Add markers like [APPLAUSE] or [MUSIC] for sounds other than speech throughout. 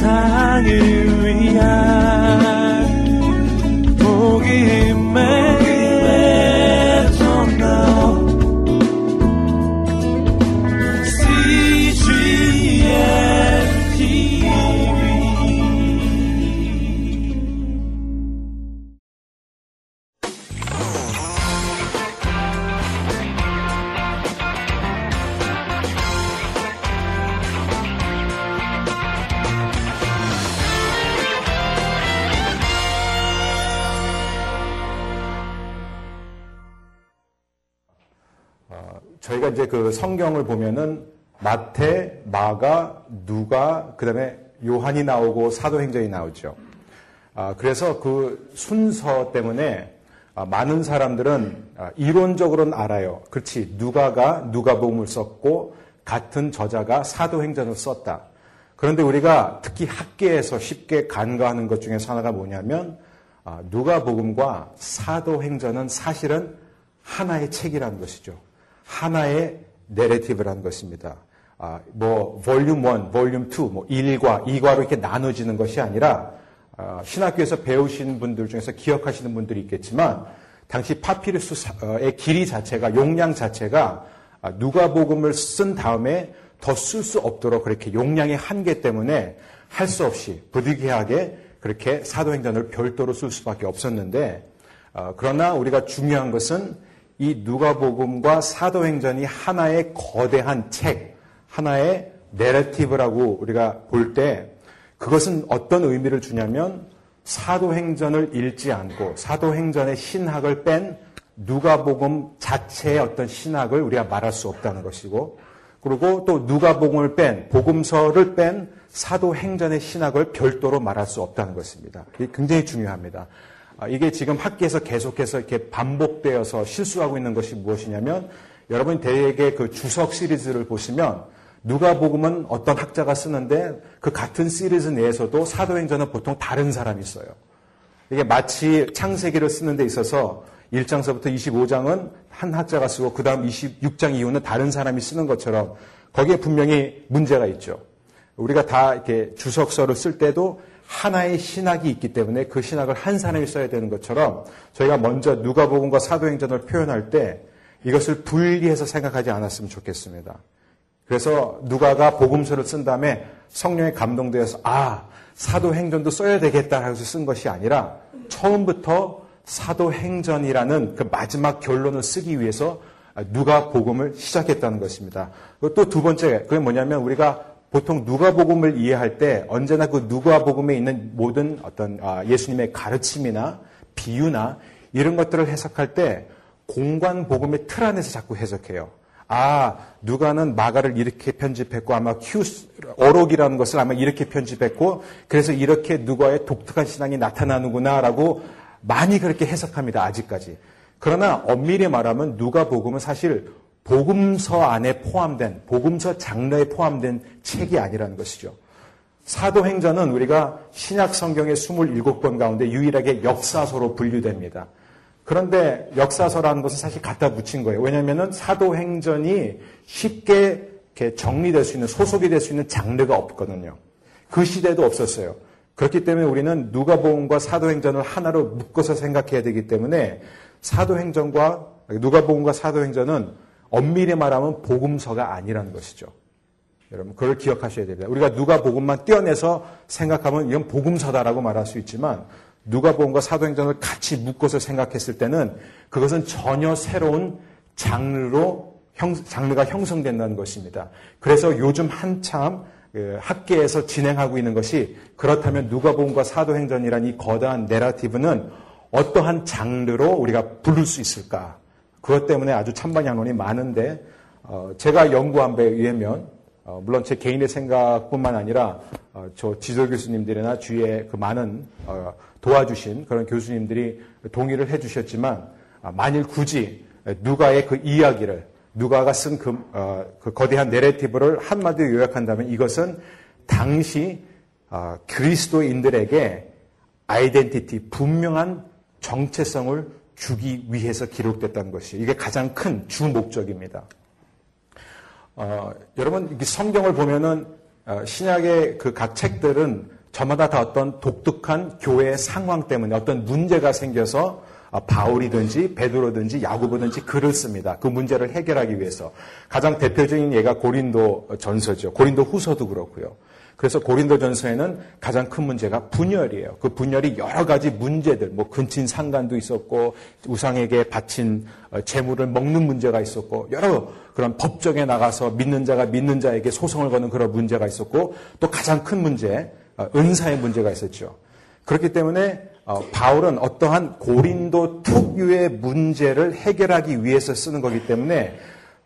세상을 위한 성경을 보면은 마태, 마가, 누가, 그 다음에 요한이 나오고 사도행전이 나오죠. 아, 그래서 그 순서 때문에 아, 많은 사람들은 아, 이론적으로는 알아요. 그렇지. 누가가 누가복음을 썼고 같은 저자가 사도행전을 썼다. 그런데 우리가 특히 학계에서 쉽게 간과하는 것 중에서 하나가 뭐냐면 아, 누가복음과 사도행전은 사실은 하나의 책이라는 것이죠. 하나의 내레티브라는 것입니다. 아, 뭐 볼륨 1, 볼륨 2, 뭐 1과 2과로 이렇게 나눠지는 것이 아니라 아, 신학교에서 배우신 분들 중에서 기억하시는 분들이 있겠지만 당시 파피루스의 길이 자체가 용량 자체가 아, 누가복음을 쓴 다음에 더 쓸 수 없도록 그렇게 용량의 한계 때문에 할 수 없이 부득이하게 그렇게 사도행전을 별도로 쓸 수밖에 없었는데 어, 그러나 우리가 중요한 것은 이 누가복음과 사도행전이 하나의 거대한 책, 하나의 내러티브라고 우리가 볼 때 그것은 어떤 의미를 주냐면 사도행전을 읽지 않고 사도행전의 신학을 뺀 누가복음 자체의 어떤 신학을 우리가 말할 수 없다는 것이고 그리고 또 누가복음을 뺀 복음서를 뺀 사도행전의 신학을 별도로 말할 수 없다는 것입니다. 굉장히 중요합니다. 아, 이게 지금 학계에서 계속해서 이렇게 반복되어서 실수하고 있는 것이 무엇이냐면 여러분 대개 그 주석 시리즈를 보시면 누가복음은 어떤 학자가 쓰는데 그 같은 시리즈 내에서도 사도행전은 보통 다른 사람이 써요. 이게 마치 창세기를 쓰는 데 있어서 1장서부터 25장은 한 학자가 쓰고 그 다음 26장 이후는 다른 사람이 쓰는 것처럼 거기에 분명히 문제가 있죠. 우리가 다 이렇게 주석서를 쓸 때도 하나의 신학이 있기 때문에 그 신학을 한 사람이 써야 되는 것처럼 저희가 먼저 누가복음과 사도행전을 표현할 때 이것을 분리해서 생각하지 않았으면 좋겠습니다. 그래서 누가가 복음서를 쓴 다음에 성령에 감동되어서 아 사도행전도 써야 되겠다 해서 쓴 것이 아니라 처음부터 사도행전이라는 그 마지막 결론을 쓰기 위해서 누가 복음을 시작했다는 것입니다. 또 두 번째 그게 뭐냐면 우리가 보통 누가복음을 이해할 때 언제나 그 누가복음에 있는 모든 어떤 아, 예수님의 가르침이나 비유나 이런 것들을 해석할 때 공관 복음의 틀 안에서 자꾸 해석해요. 아, 누가는 마가를 이렇게 편집했고 아마 큐스, 어록이라는 것을 아마 이렇게 편집했고 그래서 이렇게 누가의 독특한 신앙이 나타나는구나라고 많이 그렇게 해석합니다. 아직까지. 그러나 엄밀히 말하면 누가복음은 사실 복음서 안에 포함된 복음서 장르에 포함된 책이 아니라는 것이죠. 사도행전은 우리가 신약 성경의 27권 가운데 유일하게 역사서로 분류됩니다. 그런데 역사서라는 것은 사실 갖다 붙인 거예요. 왜냐하면 사도행전이 쉽게 정리될 수 있는 소속이 될 수 있는 장르가 없거든요. 그 시대도 없었어요. 그렇기 때문에 우리는 누가복음과 사도행전을 하나로 묶어서 생각해야 되기 때문에 사도행전과 누가복음과 사도행전은 엄밀히 말하면 복음서가 아니라는 것이죠. 여러분 그걸 기억하셔야 됩니다. 우리가 누가 복음만 떼어내서 생각하면 이건 복음서다라고 말할 수 있지만 누가 복음과 사도행전을 같이 묶어서 생각했을 때는 그것은 전혀 새로운 장르로 형, 장르가 형성된다는 것입니다. 그래서 요즘 한참 그 학계에서 진행하고 있는 것이 그렇다면 누가복음과 사도행전이라는 이 거대한 내러티브는 어떠한 장르로 우리가 부를 수 있을까? 그것 때문에 아주 찬반양론이 많은데 어, 제가 연구한 바에 의하면 어, 물론 제 개인의 생각뿐만 아니라 어, 저 지도 교수님들이나 주위에 그 많은 어, 도와주신 그런 교수님들이 동의를 해주셨지만 아, 만일 굳이 누가의 그 이야기를 누가가 쓴그 어, 그 거대한 내레티브를 한마디로 요약한다면 이것은 당시 어, 그리스도인들에게 아이덴티티 분명한 정체성을 주기 위해서 기록됐다는 것이 이게 가장 큰 주 목적입니다. 어, 여러분 성경을 보면은 어, 신약의 그 각 책들은 저마다 다 어떤 독특한 교회의 상황 때문에 어떤 문제가 생겨서 어, 바울이든지 베드로든지 야구보든지 글을 씁니다. 그 문제를 해결하기 위해서 가장 대표적인 예가 고린도 전서죠. 고린도 후서도 그렇고요. 그래서 고린도전서에는 가장 큰 문제가 분열이에요. 그 분열이 여러 가지 문제들, 뭐 근친 상간도 있었고 우상에게 바친 어, 재물을 먹는 문제가 있었고 여러 그런 법정에 나가서 믿는 자가 믿는 자에게 소송을 거는 그런 문제가 있었고 또 가장 큰 문제, 어, 은사의 문제가 있었죠. 그렇기 때문에 어, 바울은 어떠한 고린도 특유의 문제를 해결하기 위해서 쓰는 거기 때문에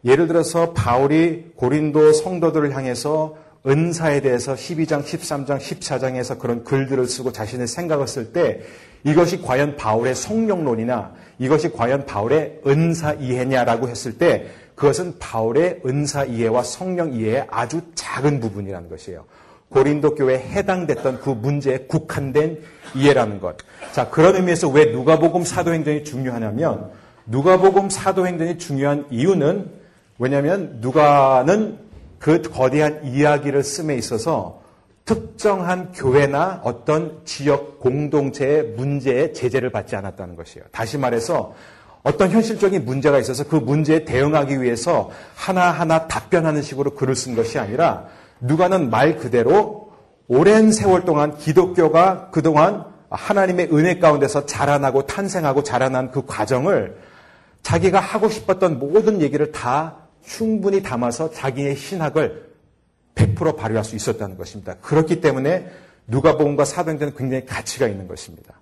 예를 들어서 바울이 고린도 성도들을 향해서 은사에 대해서 12장, 13장, 14장에서 그런 글들을 쓰고 자신의 생각을 쓸 때 이것이 과연 바울의 성령론이나 이것이 과연 바울의 은사 이해냐라고 했을 때 그것은 바울의 은사 이해와 성령 이해의 아주 작은 부분이라는 것이에요. 고린도 교회에 해당됐던 그 문제에 국한된 이해라는 것. 자, 그런 의미에서 왜 누가복음 사도행전이 중요하냐면 누가복음 사도행전이 중요한 이유는 왜냐하면 누가는 그 거대한 이야기를 씀에 있어서 특정한 교회나 어떤 지역 공동체의 문제에 제재를 받지 않았다는 것이에요. 다시 말해서 어떤 현실적인 문제가 있어서 그 문제에 대응하기 위해서 하나하나 답변하는 식으로 글을 쓴 것이 아니라 누가는 말 그대로 오랜 세월 동안 기독교가 그동안 하나님의 은혜 가운데서 자라나고 탄생하고 자라난 그 과정을 자기가 하고 싶었던 모든 얘기를 다 충분히 담아서 자기의 신학을 100% 발휘할 수 있었다는 것입니다. 그렇기 때문에 누가복음과 사도행전은 굉장히 가치가 있는 것입니다.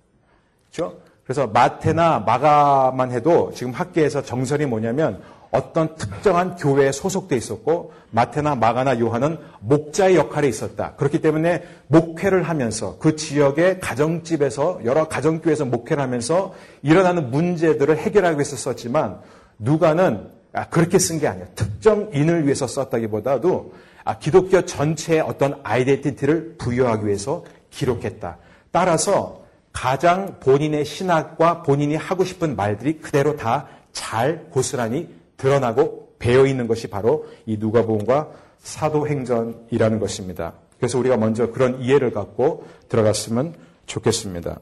그렇죠? 그래서 마테나 마가만 해도 지금 학계에서 정설이 뭐냐면 어떤 특정한 교회에 소속돼 있었고 마테나 마가나 요한은 목자의 역할에 있었다. 그렇기 때문에 목회를 하면서 그 지역의 가정집에서 여러 가정교회에서 목회를 하면서 일어나는 문제들을 해결하기 위해서 썼지만 누가는 아, 그렇게 쓴 게 아니에요. 특정 인을 위해서 썼다기보다도 아, 기독교 전체의 어떤 아이덴티티를 부여하기 위해서 기록했다. 따라서 가장 본인의 신학과 본인이 하고 싶은 말들이 그대로 다 잘 고스란히 드러나고 배어 있는 것이 바로 이 누가복음과 사도행전이라는 것입니다. 그래서 우리가 먼저 그런 이해를 갖고 들어갔으면 좋겠습니다.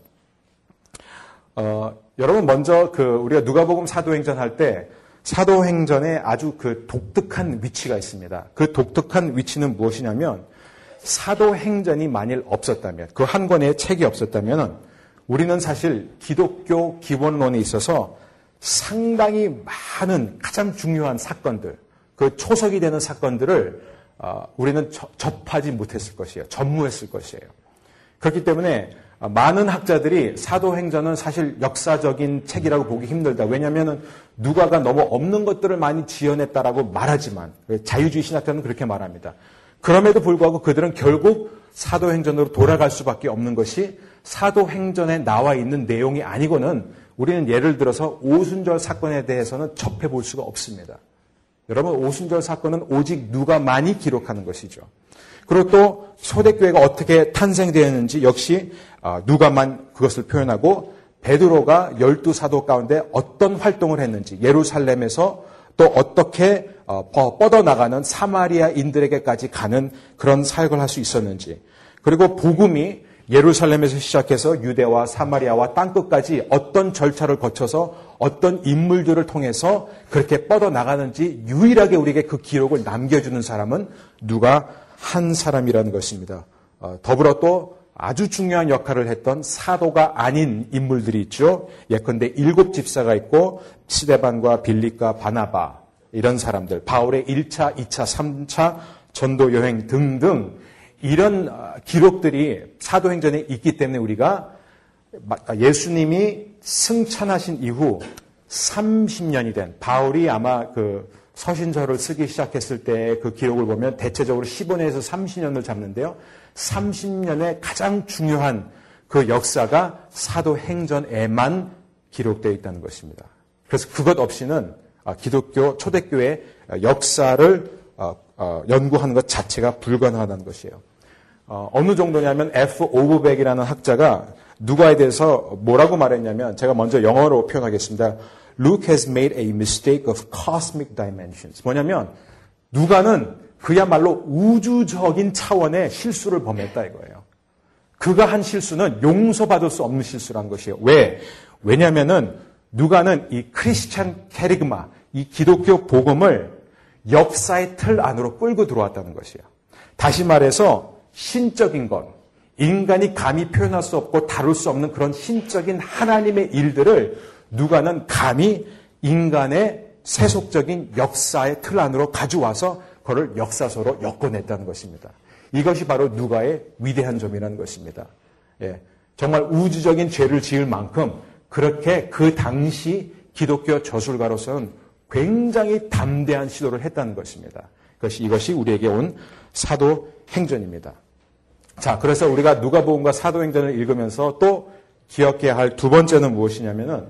어, 여러분 먼저 그 우리가 누가복음 사도행전 할 때 사도행전에 아주 그 독특한 위치가 있습니다. 그 독특한 위치는 무엇이냐면 사도행전이 만일 없었다면 그 한 권의 책이 없었다면 우리는 사실 기독교 기본론에 있어서 상당히 많은 가장 중요한 사건들 그 초석이 되는 사건들을 어, 우리는 접하지 못했을 것이에요. 전무했을 것이에요. 그렇기 때문에 아, 많은 학자들이 사도행전은 사실 역사적인 책이라고 보기 힘들다. 왜냐하면 누가가 너무 없는 것들을 많이 지어냈다라고 말하지만 자유주의 신학자는 그렇게 말합니다. 그럼에도 불구하고 그들은 결국 사도행전으로 돌아갈 수밖에 없는 것이 사도행전에 나와 있는 내용이 아니고는 우리는 예를 들어서 오순절 사건에 대해서는 접해 볼 수가 없습니다. 여러분 오순절 사건은 오직 누가 많이 기록하는 것이죠. 그리고 또 초대교회가 어떻게 탄생되었는지 역시 아, 누가만 그것을 표현하고 베드로가 열두 사도 가운데 어떤 활동을 했는지 예루살렘에서 또 어떻게 어, 뻗어나가는 사마리아인들에게까지 가는 그런 사역을 할 수 있었는지 그리고 복음이 예루살렘에서 시작해서 유대와 사마리아와 땅끝까지 어떤 절차를 거쳐서 어떤 인물들을 통해서 그렇게 뻗어나가는지 유일하게 우리에게 그 기록을 남겨주는 사람은 누가 한 사람이라는 것입니다. 어, 더불어 또 아주 중요한 역할을 했던 사도가 아닌 인물들이 있죠. 예컨대 일곱 집사가 있고 시데반과 빌립과 바나바 이런 사람들, 바울의 1차, 2차, 3차 전도 여행 등등 이런 어, 기록들이 사도행전에 있기 때문에 우리가 예수님이 승천하신 이후 30년이 된 바울이 아마 그 서신서를 쓰기 시작했을 때 그 기록을 보면 대체적으로 15년에서 30년을 잡는데요. 30년의 가장 중요한 그 역사가 사도행전에만 기록되어 있다는 것입니다. 그래서 그것 없이는 아, 기독교 초대교회 역사를 어, 어, 연구하는 것 자체가 불가능하다는 것이에요. 어, 어느 정도냐면 F. 오브백이라는 학자가 누가에 대해서 뭐라고 말했냐면 제가 먼저 영어로 표현하겠습니다. Luke has made a mistake of cosmic dimensions. 뭐냐면 누가는 그야말로 우주적인 차원의 실수를 범했다 이거예요. 그가 한 실수는 용서받을 수 없는 실수란 것이에요. 왜? 왜냐하면은 누가는 이 크리스찬 캐리그마, 이 기독교 복음을 역사의 틀 안으로 끌고 들어왔다는 것이에요. 다시 말해서 신적인 것, 인간이 감히 표현할 수 없고 다룰 수 없는 그런 신적인 하나님의 일들을 누가는 감히 인간의 세속적인 역사의 틀 안으로 가져와서 그를 역사서로 엮어냈다는 것입니다. 이것이 바로 누가의 위대한 점이라는 것입니다. 예, 정말 우주적인 죄를 지을 만큼 그렇게 그 당시 기독교 저술가로서는 굉장히 담대한 시도를 했다는 것입니다. 이것이, 이것이 우리에게 온 사도 행전입니다. 자, 그래서 우리가 누가복음과 사도행전을 읽으면서 또 기억해야 할 두 번째는 무엇이냐면은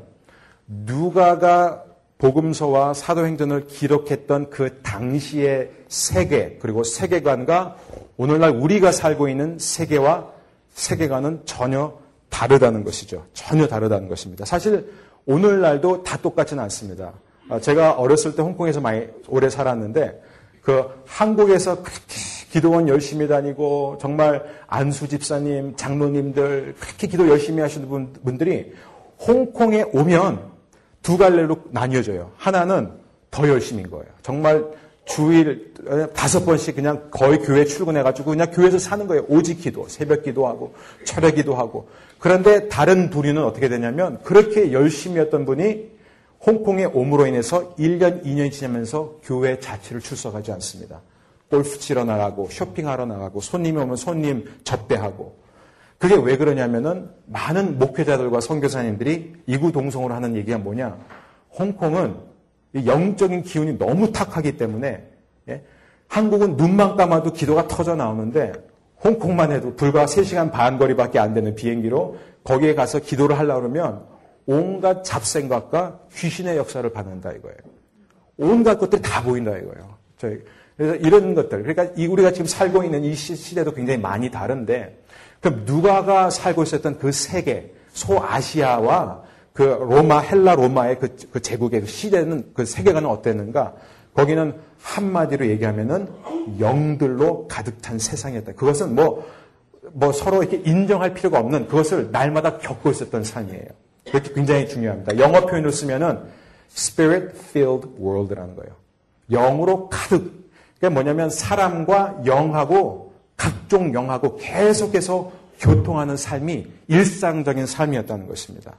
누가가 복음서와 사도행전을 기록했던 그 당시의 세계 그리고 세계관과 오늘날 우리가 살고 있는 세계와 세계관은 전혀 다르다는 것이죠. 전혀 다르다는 것입니다. 사실 오늘날도 다 똑같지는 않습니다. 아, 제가 어렸을 때 홍콩에서 많이 오래 살았는데 그 한국에서 그렇게 기도원 열심히 다니고 정말 안수 집사님, 장로님들 그렇게 기도 열심히 하시는 분들이 홍콩에 오면 두 갈래로 나뉘어져요. 하나는 더 열심인 거예요. 정말 주일 다섯 번씩 그냥 거의 교회 출근해가지고 그냥 교회에서 사는 거예요. 오직 기도, 새벽 기도하고 철회 기도하고. 그런데 다른 부류는 어떻게 되냐면 그렇게 열심히 했던 분이 홍콩에 옴으로 인해서 1년, 2년이 지나면서 교회 자체를 출석하지 않습니다. 골프 치러 나가고 쇼핑하러 나가고 손님이 오면 손님 접대하고 그게 왜 그러냐면은 많은 목회자들과 선교사님들이 이구동성으로 하는 얘기가 뭐냐? 홍콩은 영적인 기운이 너무 탁하기 때문에 예? 한국은 눈만 감아도 기도가 터져 나오는데 홍콩만 해도 불과 3시간 반 거리밖에 안 되는 비행기로 거기에 가서 기도를 하려고 그러면 온갖 잡생각과 귀신의 역사를 받는다 이거예요. 온갖 것들이 다 보인다 이거예요. 저희 그래서 이런 것들 그러니까 우리가 지금 살고 있는 이 시대도 굉장히 많이 다른데 그럼 누가가 살고 있었던 그 세계 소아시아와 그 로마 헬라 로마의 그, 그 제국의 그 시대는 그 세계관은 어땠는가? 거기는 한마디로 얘기하면은 영들로 가득 찬 세상이었다. 그것은 뭐, 뭐 서로 이렇게 인정할 필요가 없는 그것을 날마다 겪고 있었던 삶이에요. 그렇게 굉장히 중요합니다. 영어 표현을 쓰면은 spirit filled world라는 거예요. 영으로 가득. 그게 뭐냐면 사람과 영하고 각종 영하고 계속해서 교통하는 삶이 일상적인 삶이었다는 것입니다.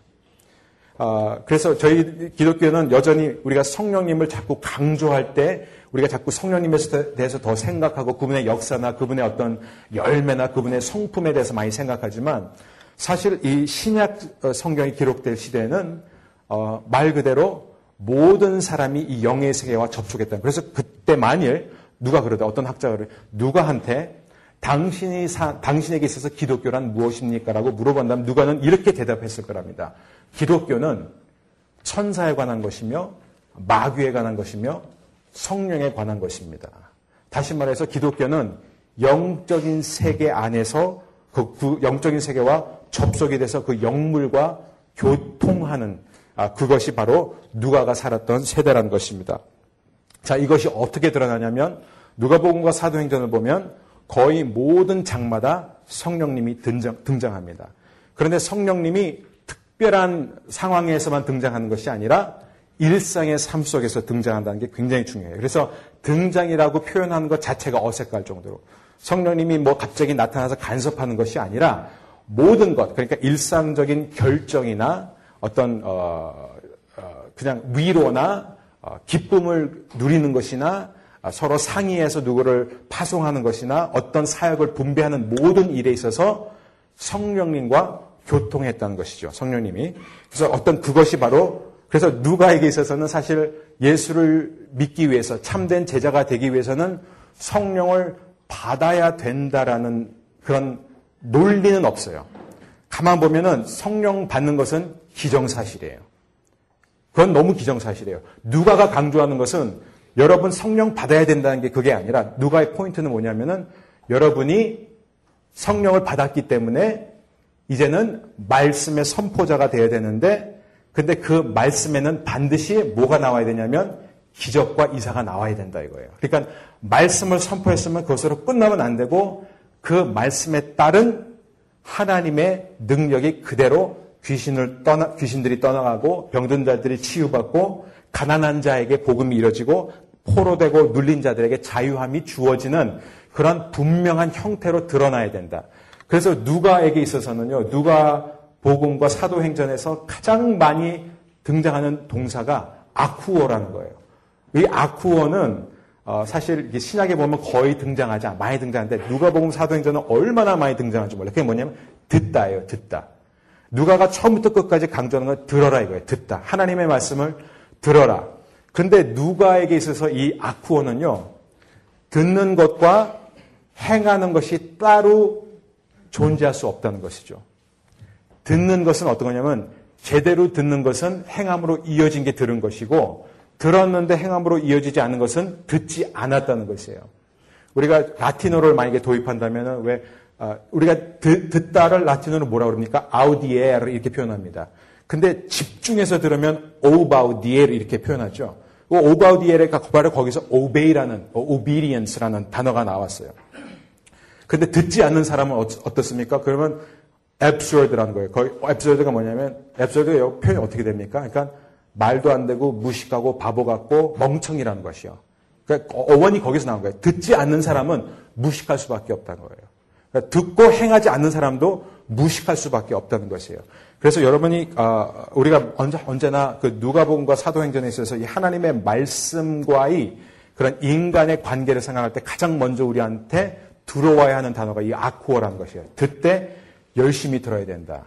아, 그래서 저희 기독교는 여전히 우리가 성령님을 자꾸 강조할 때 우리가 자꾸 성령님에 대해서 더 생각하고 그분의 역사나 그분의 어떤 열매나 그분의 성품에 대해서 많이 생각하지만 사실 이 신약 어, 성경이 기록될 시대에는 어, 말 그대로 모든 사람이 이 영의 세계와 접촉했다. 그래서 그때 만일 누가 그러다 어떤 학자가 누가한테 당신이 사, 당신에게 있어서 기독교란 무엇입니까? 라고 물어본다면 누가는 이렇게 대답했을 거랍니다. 기독교는 천사에 관한 것이며 마귀에 관한 것이며 성령에 관한 것입니다. 다시 말해서 기독교는 영적인 세계 안에서 그, 그 영적인 세계와 접속이 돼서 그 영물과 교통하는 아, 그것이 바로 누가가 살았던 세대라는 것입니다. 자, 이것이 어떻게 드러나냐면 누가복음과 사도행전을 보면 거의 모든 장마다 성령님이 등장, 등장 합니다. 그런데 성령님이 특별한 상황에서만 등장하는 것이 아니라 일상의 삶 속에서 등장한다는 게 굉장히 중요해요. 그래서 등장이라고 표현하는 것 자체가 어색할 정도로 성령님이 뭐 갑자기 나타나서 간섭하는 것이 아니라 모든 것, 그러니까 일상적인 결정이나 어떤 어, 어, 그냥 위로나 어, 기쁨을 누리는 것이나 아, 서로 상의해서 누구를 파송하는 것이나 어떤 사역을 분배하는 모든 일에 있어서 성령님과 교통했다는 것이죠. 성령님이. 그래서 어떤 그것이 바로 그래서 누가에게 있어서는 사실 예수를 믿기 위해서 참된 제자가 되기 위해서는 성령을 받아야 된다라는 그런 논리는 없어요. 가만 보면은 성령 받는 것은 기정사실이에요. 그건 너무 기정사실이에요. 누가가 강조하는 것은 여러분 성령 받아야 된다는 게 그게 아니라 누가의 포인트는 뭐냐면은 여러분이 성령을 받았기 때문에 이제는 말씀의 선포자가 되어야 되는데 근데 그 말씀에는 반드시 뭐가 나와야 되냐면 기적과 이사가 나와야 된다 이거예요. 그러니까 말씀을 선포했으면 그것으로 끝나면 안 되고 그 말씀에 따른 하나님의 능력이 그대로 귀신을 떠나, 귀신들이 떠나가고 병든 자들이 치유받고 가난한 자에게 복음이 이뤄지고 포로되고 눌린 자들에게 자유함이 주어지는 그런 분명한 형태로 드러나야 된다. 그래서 누가에게 있어서는요, 누가 복음과 사도행전에서 가장 많이 등장하는 동사가 아쿠어라는 거예요. 이 아쿠어는 어, 사실 신약에 보면 거의 등장하지 많이 등장하는데 누가복음 사도행전은 얼마나 많이 등장하는지 몰라요. 그게 뭐냐면 듣다예요. 듣다. 누가가 처음부터 끝까지 강조하는 건 들어라 이거예요. 듣다. 하나님의 말씀을 들어라. 근데 누가에게 있어서 이 아쿠어는요. 듣는 것과 행하는 것이 따로 존재할 수 없다는 것이죠. 듣는 것은 어떤 거냐면 제대로 듣는 것은 행함으로 이어진 게 들은 것이고 들었는데 행함으로 이어지지 않는 것은 듣지 않았다는 것이에요. 우리가 라틴어를 만약에 도입한다면 왜 아, 우리가 듣, 다를 라틴어로 뭐라 그럽니까? 아우디에르 이렇게 표현합니다. 근데 집중해서 들으면 오바우디에르 이렇게 표현하죠. 오바우디에르가 바로 거기서 오베이라는 오비리언스라는 단어가 나왔어요. 근데 듣지 않는 사람은 어떻습니까? 그러면 absurd라는 거예요. 거의 absurd가 뭐냐면 absurd가 표현이 어떻게 됩니까? 그러니까 말도 안 되고 무식하고 바보 같고 멍청이라는 것이요. 그러니까 어원이 거기서 나온 거예요. 듣지 않는 사람은 무식할 수밖에 없다는 거예요. 그러니까 듣고 행하지 않는 사람도 무식할 수밖에 없다는 것이에요. 그래서 여러분이 어, 우리가 언제나 그 누가복음과 사도행전에 있어서 이 하나님의 말씀과의 그런 인간의 관계를 생각할 때 가장 먼저 우리한테 들어와야 하는 단어가 이 아쿠어라는 것이에요. 듣되 열심히 들어야 된다.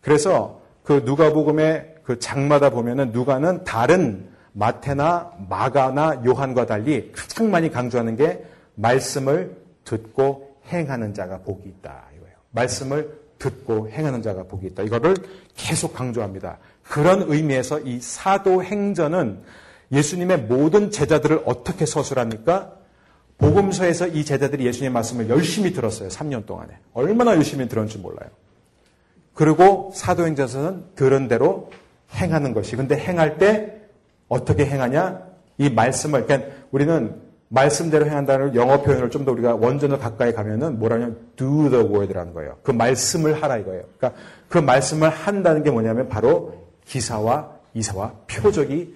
그래서 그 누가복음의 그 장마다 보면은 누가는 다른 마테나 마가나 요한과 달리 가장 많이 강조하는 게 말씀을 듣고 행하는 자가 복이 있다 이거예요. 말씀을 듣고 행하는 자가 복이 있다. 이거를 계속 강조합니다. 그런 의미에서 이 사도행전은 예수님의 모든 제자들을 어떻게 서술합니까? 복음서에서 이 제자들이 예수님의 말씀을 열심히 들었어요. 3년 동안에. 얼마나 열심히 들었는지 몰라요. 그리고 사도행전에서는 들은 대로 행하는 것이. 근데 행할 때 어떻게 행하냐? 이 말씀을, 그러니까 우리는 말씀대로 행한다는 영어 표현을 좀 더 우리가 원전을 가까이 가면은 뭐라냐면 do the word라는 거예요. 그 말씀을 하라 이거예요. 그러니까 그 말씀을 한다는 게 뭐냐면 바로 기사와 이사와 표적이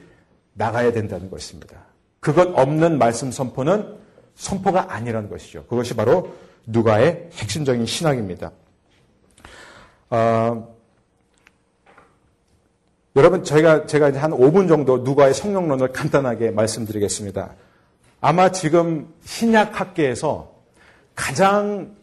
나가야 된다는 것입니다. 그것 없는 말씀 선포는 선포가 아니라는 것이죠. 그것이 바로 누가의 핵심적인 신앙입니다. 어, 여러분, 저희가, 제가 이제 한 5분 정도 누가의 성령론을 간단하게 말씀드리겠습니다. 아마 지금 신약학계에서 가장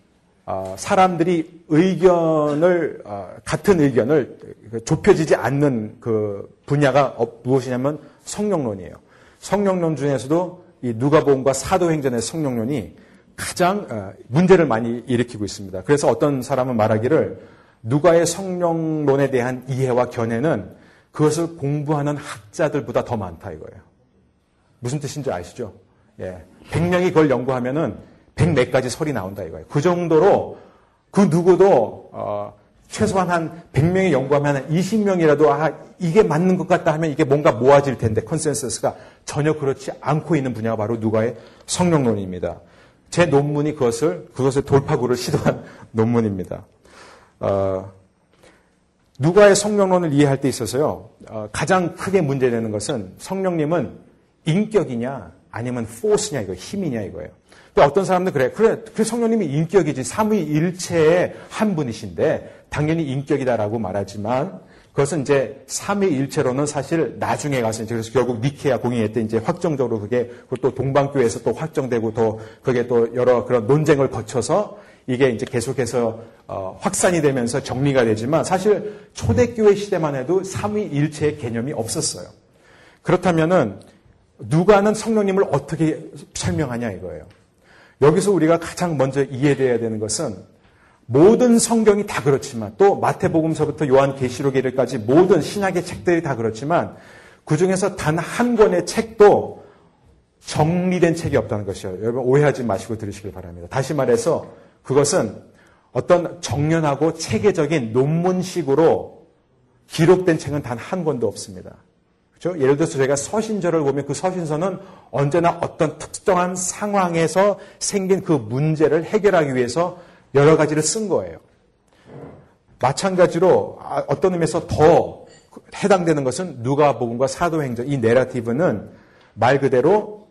어, 사람들이 의견을, 어, 같은 의견을 좁혀지지 않는 그 분야가 무엇이냐면 성령론이에요. 성령론 중에서도 이 누가복음과 사도행전의 성령론이 가장 어, 문제를 많이 일으키고 있습니다. 그래서 어떤 사람은 말하기를 누가의 성령론에 대한 이해와 견해는 그것을 공부하는 학자들보다 더 많다 이거예요. 무슨 뜻인지 아시죠? 예. 100명이 그걸 연구하면은 100몇 가지 설이 나온다 이거예요. 그 정도로 그 누구도 어, 최소한 한 100명이 연구하면 한 20명이라도 아 이게 맞는 것 같다 하면 이게 뭔가 모아질 텐데 consensus가 전혀 그렇지 않고 있는 분야가 바로 누가의 성령론입니다. 제 논문이 그것을 그것을 돌파구를 시도한 [LAUGHS] 논문입니다. 어, 누가의 성령론을 이해할 때 있어서요 어, 가장 크게 문제되는 것은 성령님은 인격이냐 아니면 force냐 이거 힘이냐 이거예요. 어떤 사람들 그래 그래 그 성령님이 인격이지 삼위일체의 한 분이신데 당연히 인격이다라고 말하지만 그것은 이제 삼위일체로는 사실 나중에 가서 이제 그래서 결국 니케아 공의회 때 이제 확정적으로 그게 또 동방교회에서 또 확정되고 또 그게 또 여러 그런 논쟁을 거쳐서 이게 이제 계속해서 어, 확산이 되면서 정리가 되지만 사실 초대교회 시대만 해도 삼위일체의 개념이 없었어요. 그렇다면은 누가는 성령님을 어떻게 설명하냐 이거예요. 여기서 우리가 가장 먼저 이해돼야 되는 것은 모든 성경이 다 그렇지만 또 마태복음서부터 요한계시록에까지 모든 신약의 책들이 다 그렇지만 그 중에서 단 한 권의 책도 정리된 책이 없다는 것이요. 여러분 오해하지 마시고 들으시길 바랍니다. 다시 말해서 그것은 어떤 정연하고 체계적인 논문식으로 기록된 책은 단 한 권도 없습니다. 그렇죠? 예를 들어서 저희가 서신서를 보면 그 서신서는 언제나 어떤 특정한 상황에서 생긴 그 문제를 해결하기 위해서 여러 가지를 쓴 거예요. 마찬가지로 아, 어떤 의미에서 더 해당되는 것은 누가복음과 사도행전 이 내러티브는 말 그대로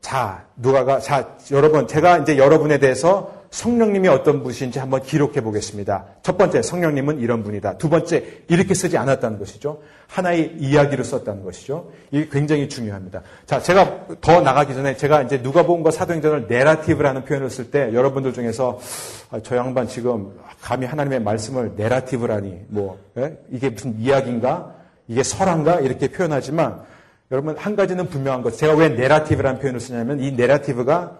자 누가가 자 여러분 제가 이제 여러분에 대해서 성령님이 어떤 분이신지 한번 기록해 보겠습니다. 첫 번째, 성령님은 이런 분이다. 두 번째, 이렇게 쓰지 않았다는 것이죠. 하나의 이야기로 썼다는 것이죠. 이게 굉장히 중요합니다. 자, 제가 더 나가기 전에 제가 이제 누가복음과 사도행전을 내라티브라는 표현을 쓸 때 여러분들 중에서 아, 저 양반 지금 감히 하나님의 말씀을 내라티브라니 뭐 예? 이게 무슨 이야기인가? 이게 설한가? 이렇게 표현하지만 여러분 한 가지는 분명한 것. 제가 왜 내라티브라는 표현을 쓰냐면 이 내라티브가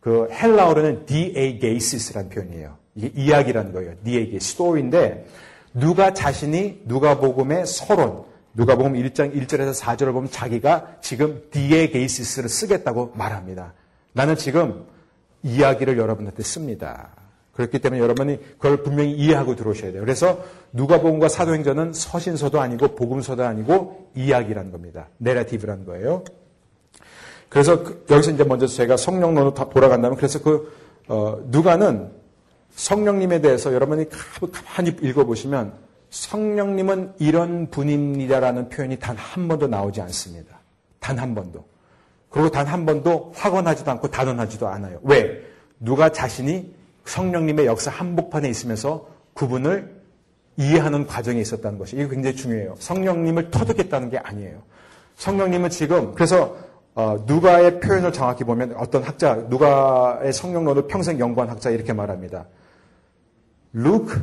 그 헬라어로는 diagesis라는 표현이에요. 이게 이야기라는 거예요. diages, 스토리인데 누가 자신이 누가복음의 서론, 누가복음 1장 1절에서 4절을 보면 자기가 지금 diagesis를 쓰겠다고 말합니다. 나는 지금 이야기를 여러분한테 씁니다. 그렇기 때문에 여러분이 그걸 분명히 이해하고 들어오셔야 돼요. 그래서 누가복음과 사도행전은 서신서도 아니고 복음서도 아니고 이야기라는 겁니다. 내라티브라는 거예요. 그래서 그, 여기서 이제 먼저 제가 성령론으로 돌아간다면 그래서 그 어, 누가는 성령님에 대해서 여러분이 가만히 읽어보시면 성령님은 이런 분입니다라는 표현이 단 한 번도 나오지 않습니다. 단 한 번도. 그리고 단 한 번도 확언하지도 않고 단언하지도 않아요. 왜? 누가 자신이 성령님의 역사 한복판에 있으면서 그분을 이해하는 과정에 있었다는 것이 이게 굉장히 중요해요. 성령님을 터득했다는 게 아니에요. 성령님은 지금 그래서 어, 누가의 표현을 정확히 보면 어떤 학자, 누가의 성령론을 평생 연구한 학자 이렇게 말합니다. Luke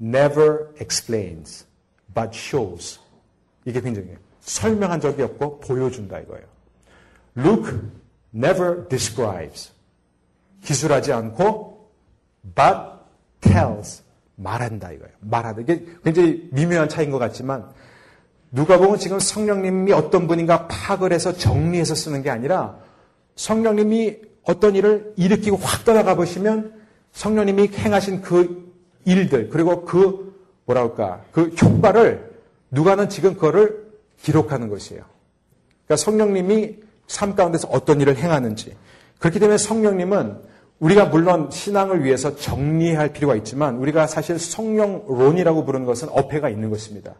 never explains, but shows. 이게 굉장히 설명한 적이 없고 보여준다 이거예요. Luke never describes. 기술하지 않고, but tells. 말한다 이거예요. 말한다. 이게 굉장히 미묘한 차이인 것 같지만 누가 보면 지금 성령님이 어떤 분인가 파악을 해서 정리해서 쓰는 게 아니라 성령님이 어떤 일을 일으키고 확 떠나가 보시면 성령님이 행하신 그 일들 그리고 그 뭐랄까 그 효과를 누가는 지금 그거를 기록하는 것이에요. 그러니까 성령님이 삶 가운데서 어떤 일을 행하는지 그렇기 때문에 성령님은 우리가 물론 신앙을 위해서 정리할 필요가 있지만 우리가 사실 성령론이라고 부르는 것은 어폐가 있는 것입니다.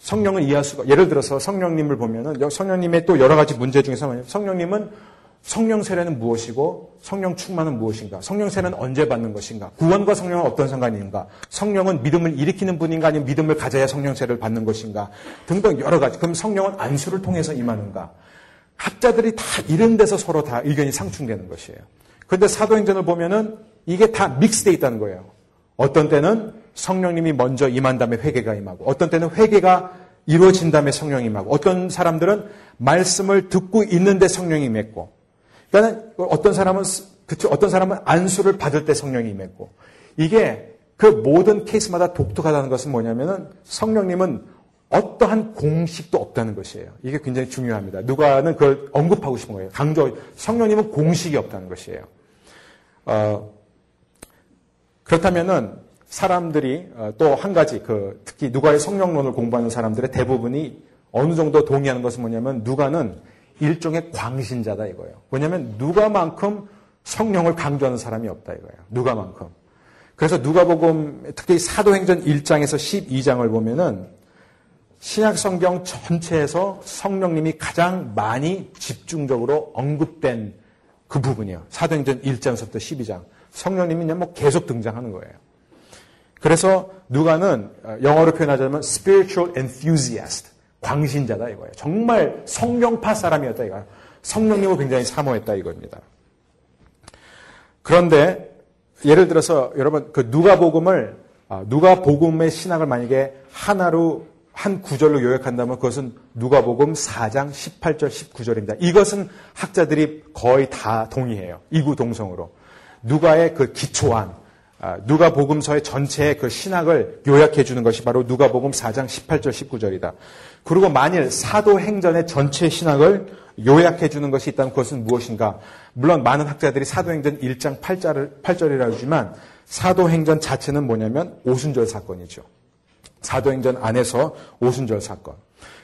성령을 이해할 수가 예를 들어서 성령님을 보면은 성령님의 또 여러 가지 문제 중에서 성령님은 성령 세례는 무엇이고 성령 충만은 무엇인가? 성령 세례는 언제 받는 것인가? 구원과 성령은 어떤 상관이 있는가? 성령은 믿음을 일으키는 분인가 아니면 믿음을 가져야 성령 세례를 받는 것인가? 등등 여러 가지. 그럼 성령은 안수를 통해서 임하는가? 학자들이 다 이런 데서 서로 다 의견이 상충되는 것이에요. 그런데 사도행전을 보면은 이게 다 믹스돼 있다는 거예요. 어떤 때는 성령님이 먼저 임한 다음에 회개가 임하고 어떤 때는 회개가 이루어진 다음에 성령이 임하고 어떤 사람들은 말씀을 듣고 있는데 성령이 임했고 그러니까 어떤 사람은 그쵸 어떤 사람은 안수를 받을 때 성령이 임했고 이게 그 모든 케이스마다 독특하다는 것은 뭐냐면은 성령님은 어떠한 공식도 없다는 것이에요. 이게 굉장히 중요합니다. 누가는 그걸 언급하고 싶은 거예요. 강조 성령님은 공식이 없다는 것이에요. 어, 그렇다면은 사람들이 어, 또한 가지 그 특히 누가의 성령론을 공부하는 사람들의 대부분이 어느 정도 동의하는 것은 뭐냐면 누가는 일종의 광신자다 이거예요. 왜냐하면 누가만큼 성령을 강조하는 사람이 없다 이거예요. 누가만큼. 그래서 누가복음 특히 사도행전 1장에서 12장을 보면은 신약 성경 전체에서 성령님이 가장 많이 집중적으로 언급된 그 부분이에요. 사도행전 1장부터 12장. 성령님이 그냥 뭐 계속 등장하는 거예요. 그래서 누가는 어, 영어로 표현하자면 spiritual enthusiast, 광신자다 이거예요. 정말 성령파 사람이었다 이거예요. 성령님을 굉장히 사모했다 이겁니다. 그런데 예를 들어서 여러분 그 누가복음을 아, 누가복음의 신학을 만약에 하나로 한 구절로 요약한다면 그것은 누가복음 4장 18절 19절입니다. 이것은 학자들이 거의 다 동의해요. 이구동성으로. 누가의 그 기초한 아, 누가복음서의 전체의 그 신학을 요약해 주는 것이 바로 누가복음 4장 18절 19절이다. 그리고 만일 사도행전의 전체 신학을 요약해 주는 것이 있다면 그것은 무엇인가? 물론 많은 학자들이 사도행전 1장 8절을 8절이라고 하지만 사도행전 자체는 뭐냐면 오순절 사건이죠. 사도행전 안에서 오순절 사건.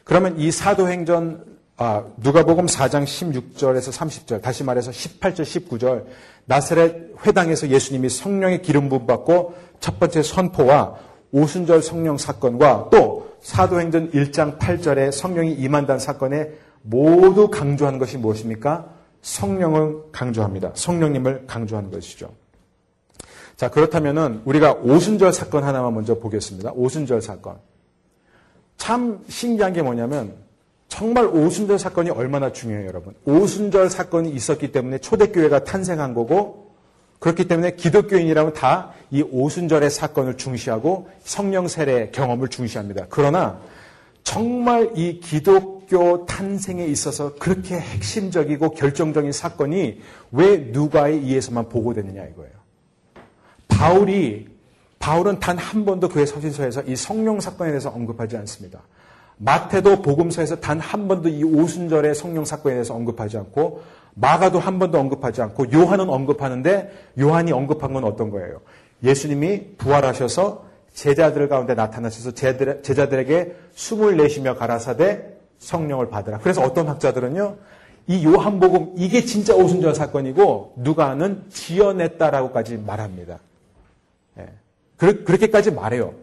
그러면 이 사도행전 아, 누가복음 4장 16절에서 30절, 다시 말해서 18절, 19절, 나사렛 회당에서 예수님이 성령의 기름 부음 받고 첫 번째 선포와 오순절 성령 사건과 또 사도행전 1장 8절에 성령이 임한다는 사건에 모두 강조하는 것이 무엇입니까? 성령을 강조합니다. 성령님을 강조하는 것이죠. 자, 그렇다면은 우리가 오순절 사건 하나만 먼저 보겠습니다. 오순절 사건. 참 신기한 게 뭐냐면 정말 오순절 사건이 얼마나 중요해요, 여러분. 오순절 사건이 있었기 때문에 초대교회가 탄생한 거고 그렇기 때문에 기독교인이라면 다 이 오순절의 사건을 중시하고 성령 세례 경험을 중시합니다. 그러나 정말 이 기독교 탄생에 있어서 그렇게 핵심적이고 결정적인 사건이 왜 누가에 의해서만 보고되느냐 이거예요. 바울이 바울은 단 한 번도 그의 서신서에서 이 성령 사건에 대해서 언급하지 않습니다. 마태도 복음서에서 단 한 번도 이 오순절의 성령 사건에 대해서 언급하지 않고 마가도 한 번도 언급하지 않고 요한은 언급하는데 요한이 언급한 건 어떤 거예요? 예수님이 부활하셔서 제자들 가운데 나타나셔서 제자들 에게 숨을 내쉬며 가라사대 성령을 받으라. 그래서 어떤 학자들은요, 이 요한복음 이게 진짜 오순절 사건이고 누가는 지어냈다라고까지 말합니다. 예. 그렇게까지 말해요.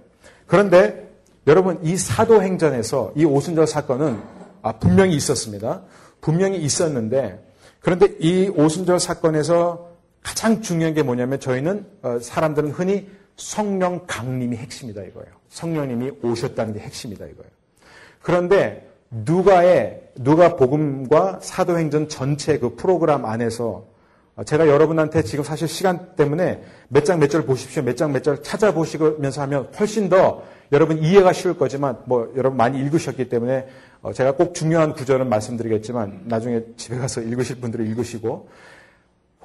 그런데 여러분 이 사도행전에서 이 오순절 사건은 아, 분명히 있었습니다. 분명히 있었는데 그런데 이 오순절 사건에서 가장 중요한 게 뭐냐면 저희는 어, 사람들은 흔히 성령 강림이 핵심이다 이거예요. 성령님이 오셨다는 게 핵심이다 이거예요. 그런데 누가의 누가 복음과 사도행전 전체 그 프로그램 안에서 어, 제가 여러분한테 지금 사실 시간 때문에 몇 장 몇 절 보십시오. 몇 장 몇 절 찾아보시면서 하면 훨씬 더 여러분 이해가 쉬울 거지만 뭐 여러분 많이 읽으셨기 때문에 어, 제가 꼭 중요한 구절은 말씀드리겠지만 나중에 집에 가서 읽으실 분들은 읽으시고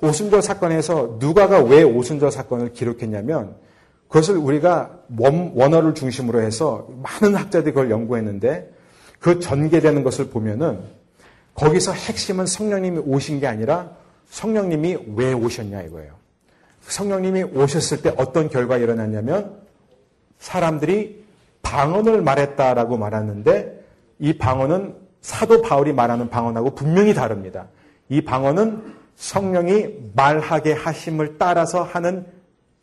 오순절 사건에서 누가가 왜 오순절 사건을 기록했냐면 그것을 우리가 원, 원어를 중심으로 해서 많은 학자들이 그걸 연구했는데 그 전개되는 것을 보면은 거기서 핵심은 성령님이 오신 게 아니라 성령님이 왜 오셨냐 이거예요. 성령님이 오셨을 때 어떤 결과가 일어났냐면 사람들이 방언을 말했다라고 말하는데 이 방언은 사도 바울이 말하는 방언하고 분명히 다릅니다. 이 방언은 성령이 말하게 하심을 따라서 하는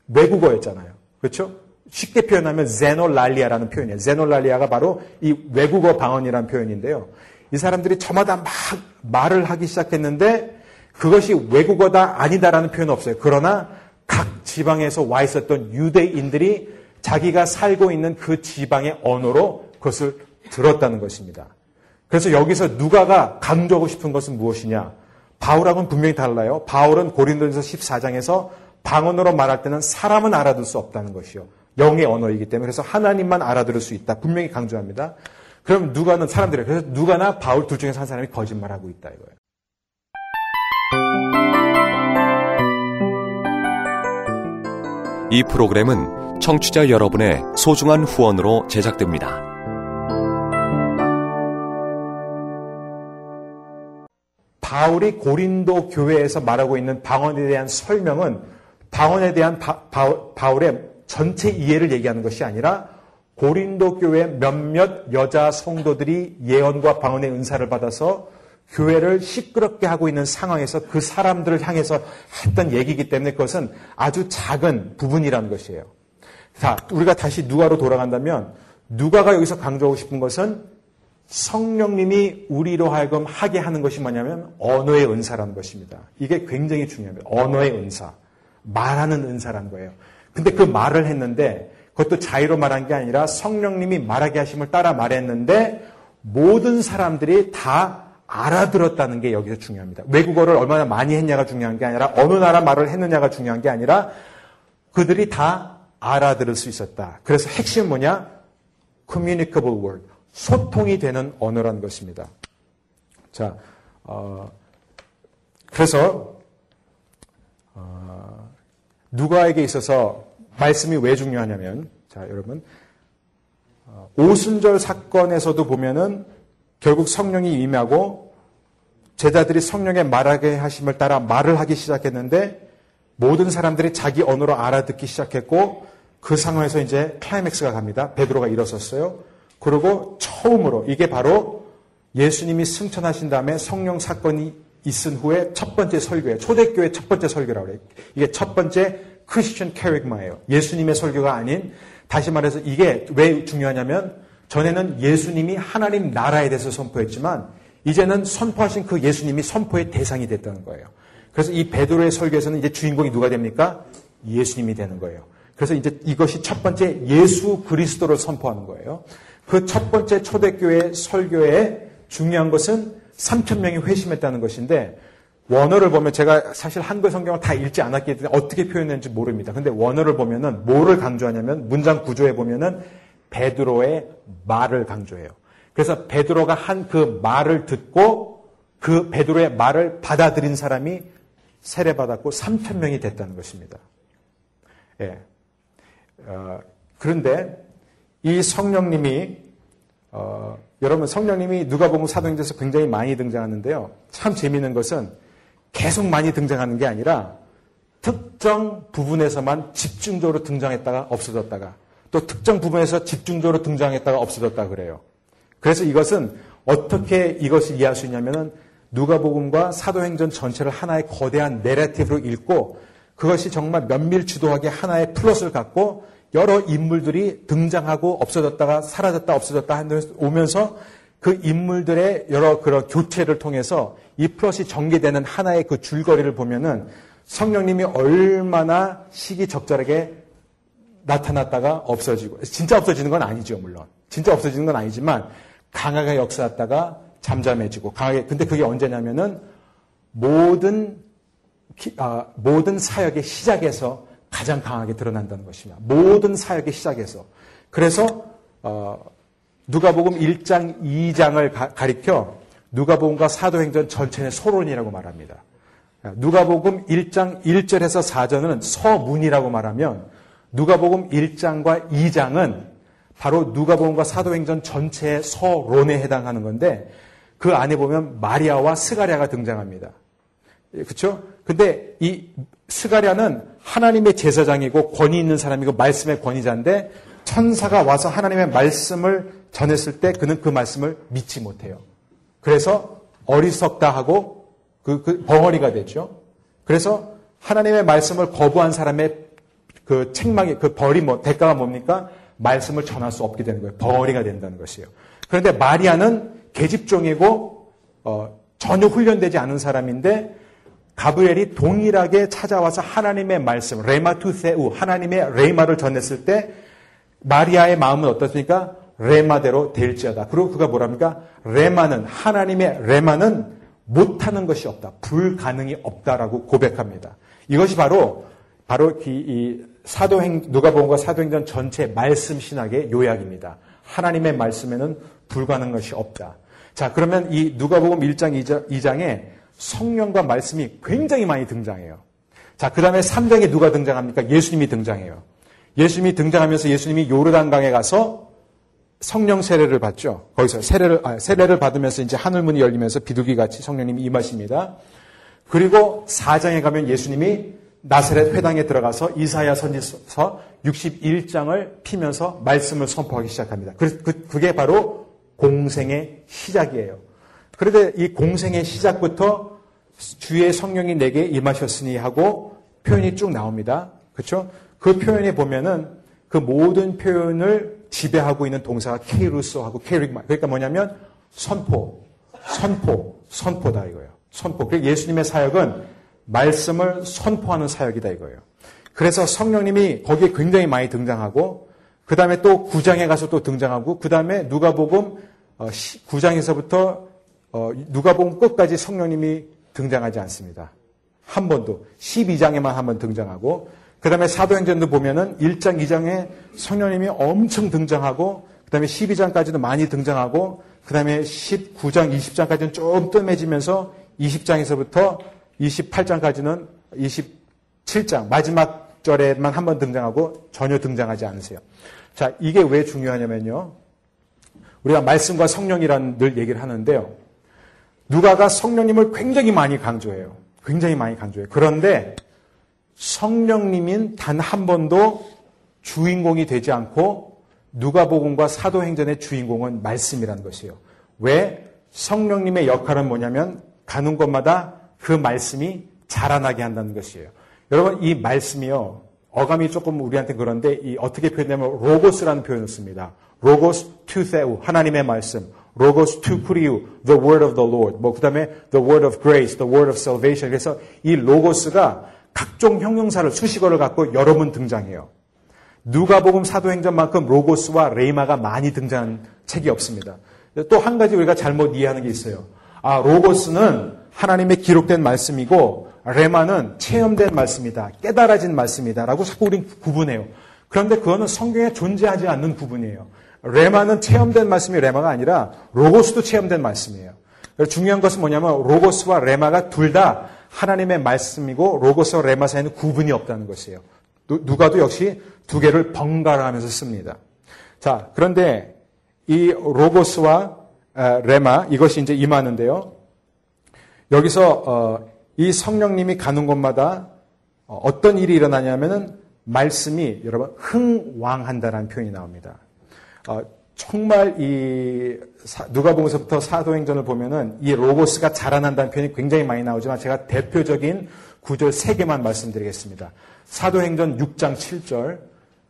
외국어였잖아요. 그렇죠? 쉽게 표현하면 제놀랄리아라는 표현이에요. 제놀랄리아가 바로 이 외국어 방언이라는 표현인데요. 이 사람들이 저마다 막 말을 하기 시작했는데 그것이 외국어다 아니다라는 표현은 없어요. 그러나 각 지방에서 와 있었던 유대인들이 자기가 살고 있는 그 지방의 언어로 그것을 들었다는 것입니다. 그래서 여기서 누가가 강조하고 싶은 것은 무엇이냐? 바울하고는 분명히 달라요. 바울은 고린도전서 14장에서 방언으로 말할 때는 사람은 알아들 수 없다는 것이요. 영의 언어이기 때문에 그래서 하나님만 알아들을 수 있다. 분명히 강조합니다. 그럼 누가는 사람들이 그래서 누가나 바울 둘 중에서 한 사람이 거짓말하고 있다 이거예요. 이 프로그램은 청취자 여러분의 소중한 후원으로 제작됩니다. 바울이 고린도 교회에서 말하고 있는 방언에 대한 설명은 방언에 대한 바, 바, 울의 전체 이해를 얘기하는 것이 아니라 고린도 교회 몇몇 여자 성도들이 예언과 방언의 은사를 받아서 교회를 시끄럽게 하고 있는 상황에서 그 사람들을 향해서 했던 얘기이기 때문에 그것은 아주 작은 부분이라는 것이에요. 자, 우리가 다시 누가로 돌아간다면 누가가 여기서 강조하고 싶은 것은 성령님이 우리로 하여금 하게 하는 것이 뭐냐면 언어의 은사라는 것입니다. 이게 굉장히 중요합니다. 언어의 은사. 말하는 은사라는 거예요. 근데 그 말을 했는데 그것도 자유로 말한 게 아니라 성령님이 말하게 하심을 따라 말했는데 모든 사람들이 다 알아들었다는 게 여기서 중요합니다. 외국어를 얼마나 많이 했냐가 중요한 게 아니라 어느 나라 말을 했느냐가 중요한 게 아니라 그들이 다 알아들을 수 있었다. 그래서 핵심은 뭐냐? communicable word. 소통이 되는 언어라는 것입니다. 자, 어, 그래서 어, 누가에게 있어서 말씀이 왜 중요하냐면, 자, 여러분, 어, 오순절 사건에서도 보면은 결국 성령이 임하고 제자들이 성령의 말하게 하심을 따라 말을 하기 시작했는데 모든 사람들이 자기 언어로 알아듣기 시작했고 그 상황에서 이제 클라이맥스가 갑니다. 베드로가 일어섰어요. 그리고 처음으로 이게 바로 예수님이 승천하신 다음에 성령 사건이 있은 후에 첫 번째 설교예요. 초대교회 첫 번째 설교라고 그래요. 이게 첫 번째 크리스천 캐릭마예요. 예수님의 설교가 아닌 다시 말해서 이게 왜 중요하냐면 전에는 예수님이 하나님 나라에 대해서 선포했지만 이제는 선포하신 그 예수님이 선포의 대상이 됐다는 거예요. 그래서 이 베드로의 설교에서는 이제 주인공이 누가 됩니까? 예수님이 되는 거예요. 그래서 이제 이것이 첫 번째 예수 그리스도를 선포하는 거예요. 그 첫 번째 초대교회 설교에 중요한 것은 3천 명이 회심했다는 것인데 원어를 보면 제가 사실 한글 성경을 다 읽지 않았기 때문에 어떻게 표현했는지 모릅니다. 근데 원어를 보면은 뭐를 강조하냐면 문장 구조에 보면은 베드로의 말을 강조해요. 그래서 베드로가 한 그 말을 듣고 그 베드로의 말을 받아들인 사람이 세례받았고 3천 명이 됐다는 것입니다. 예. 어, 그런데 이 성령님이 어, 여러분 성령님이 누가복음 사도행전에서 굉장히 많이 등장하는데요. 참 재미있는 것은 계속 많이 등장하는 게 아니라 특정 부분에서만 집중적으로 등장했다가 없어졌다가 또 특정 부분에서 집중적으로 등장했다가 없어졌다 그래요. 그래서 이것은 어떻게 이것을 이해할 수 있냐면은 누가복음과 사도행전 전체를 하나의 거대한 narrative로 읽고 그것이 정말 면밀주도하게 하나의 플롯을 갖고 여러 인물들이 등장하고 없어졌다가 사라졌다 없어졌다 오면서 그 인물들의 여러 그런 교체를 통해서 이 플롯이 전개되는 하나의 그 줄거리를 보면은 성령님이 얼마나 시기적절하게 나타났다가 없어지고 진짜 없어지는 건 아니죠 물론. 진짜 없어지는 건 아니지만 강하게 역사했다가 잠잠해지고 강하게 근데 그게 언제냐면은 모든 아, 모든 사역의 시작에서 가장 강하게 드러난다는 것입니다. 모든 사역의 시작에서. 그래서 어, 누가복음 1장, 2장을 가, 리켜 누가복음과 사도행전 전체는 소론이라고 말합니다. 누가복음 1장 1절에서 4절은 서문이라고 말하면 누가복음 1장과 2장은 바로 누가복음과 사도행전 전체의 서론에 해당하는 건데 그 안에 보면 마리아와 스가랴가 등장합니다. 그렇죠? 근데 이 스가랴는 하나님의 제사장이고 권위 있는 사람이고 말씀의 권위자인데 천사가 와서 하나님의 말씀을 전했을 때 그는 그 말씀을 믿지 못해요. 그래서 어리석다 하고 그, 그 벙어리가 되죠. 그래서 하나님의 말씀을 거부한 사람의 그 책망이 그 벌이 뭐 대가가 뭡니까? 말씀을 전할 수 없게 되는 거예요. 벙어리가 된다는 것이에요. 그런데 마리아는 계집종이고 어, 전혀 훈련되지 않은 사람인데 가브엘이 동일하게 찾아와서 하나님의 말씀, 레마투세우, 하나님의 레마를 전했을 때 마리아의 마음은 어떻습니까? 레마대로 될지어다. 그리고 그가 뭐랍니까? 레마는 하나님의 레마는 못하는 것이 없다. 불가능이 없다라고 고백합니다. 이것이 바로 바로 이 사도행 누가복음과 사도행전 전체 말씀 신학의 요약입니다. 하나님의 말씀에는 불가능한 것이 없다. 자, 그러면 이 누가복음 1장 2장에 성령과 말씀이 굉장히 많이 등장해요. 자, 그 다음에 3장에 누가 등장합니까? 예수님이 등장해요. 예수님이 등장하면서 예수님이 요르단강에 가서 성령 세례를 받죠. 거기서 세례를, 아, 세례를 받으면서 이제 하늘문이 열리면서 비둘기 같이 성령님이 임하십니다. 그리고 4장에 가면 예수님이 나사렛 회당에 들어가서 이사야 선지서 61장을 피면서 말씀을 선포하기 시작합니다. 그, 그, 그게 바로 공생의 시작이에요. 그런데 이 공생의 시작부터 주의 성령이 내게 임하셨으니 하고 표현이 쭉 나옵니다. 그렇죠? 그 표현에 보면은 그 모든 표현을 지배하고 있는 동사가 케이루스하고 케릭마. 그러니까 뭐냐면 선포, 선포, 선포다 이거예요. 선포. 그리고 예수님의 사역은 말씀을 선포하는 사역이다 이거예요. 그래서 성령님이 거기에 굉장히 많이 등장하고 그 다음에 또 9장에 가서 또 등장하고 그 다음에 누가복음 9장에서부터 어, 어, 누가복음 끝까지 성령님이 등장하지 않습니다. 한 번도 12장에만 한 번 등장하고 그 다음에 사도행전도 보면은 1장, 2장에 성령님이 엄청 등장하고 그 다음에 12장까지도 많이 등장하고 그 다음에 19장, 20장까지는 좀 뜸해지면서 20장에서부터 28장까지는 27장 마지막 절에만 한 번 등장하고 전혀 등장하지 않으세요. 자, 이게 왜 중요하냐면요. 우리가 말씀과 성령이라는 늘 얘기를 하는데요. 누가가 성령님을 굉장히 많이 강조해요. 굉장히 많이 강조해요. 그런데 성령님은 단 한 번도 주인공이 되지 않고 누가복음과 사도행전의 주인공은 말씀이라는 것이에요. 왜 성령님의 역할은 뭐냐면 가는 곳마다 그 말씀이 자라나게 한다는 것이에요. 여러분 이 말씀이요 어감이 조금 우리한테 그런데 이 어떻게 표현되면 로고스라는 표현을 씁니다. λόγος τοῦ θεοῦ 하나님의 말씀, λόγος τοῦ κυρίου the word of the Lord. 뭐 그다음에 the word of grace, the word of salvation. 그래서 이 로고스가 각종 형용사를 수식어를 갖고 여러 번 등장해요. 누가복음 사도행전만큼 로고스와 레이마가 많이 등장한 책이 없습니다. 또 한 가지 우리가 잘못 이해하는 게 있어요. 아, 로고스는 하나님의 기록된 말씀이고 레마는 체험된 말씀이다. 깨달아진 말씀이다. 라고 자꾸 우린 구분해요. 그런데 그거는 성경에 존재하지 않는 구분이에요. 레마는 체험된 말씀이 레마가 아니라 로고스도 체험된 말씀이에요. 중요한 것은 뭐냐면 로고스와 레마가 둘 다 하나님의 말씀이고 로고스와 레마 사이에는 구분이 없다는 것이에요. 누가도 역시 두 개를 번갈아 하면서 씁니다. 자, 그런데 이 로고스와 레마 이것이 이제 임하는데요. 여기서 어, 이 성령님이 가는 곳마다 어, 어떤 일이 일어나냐면은 말씀이 여러분 흥왕한다라는 표현이 나옵니다. 어, 정말 이 누가복음서부터 사도행전을 보면은 이 로고스가 자라난다는 표현이 굉장히 많이 나오지만 제가 대표적인 구절 세 개만 말씀드리겠습니다. 사도행전 6장 7절,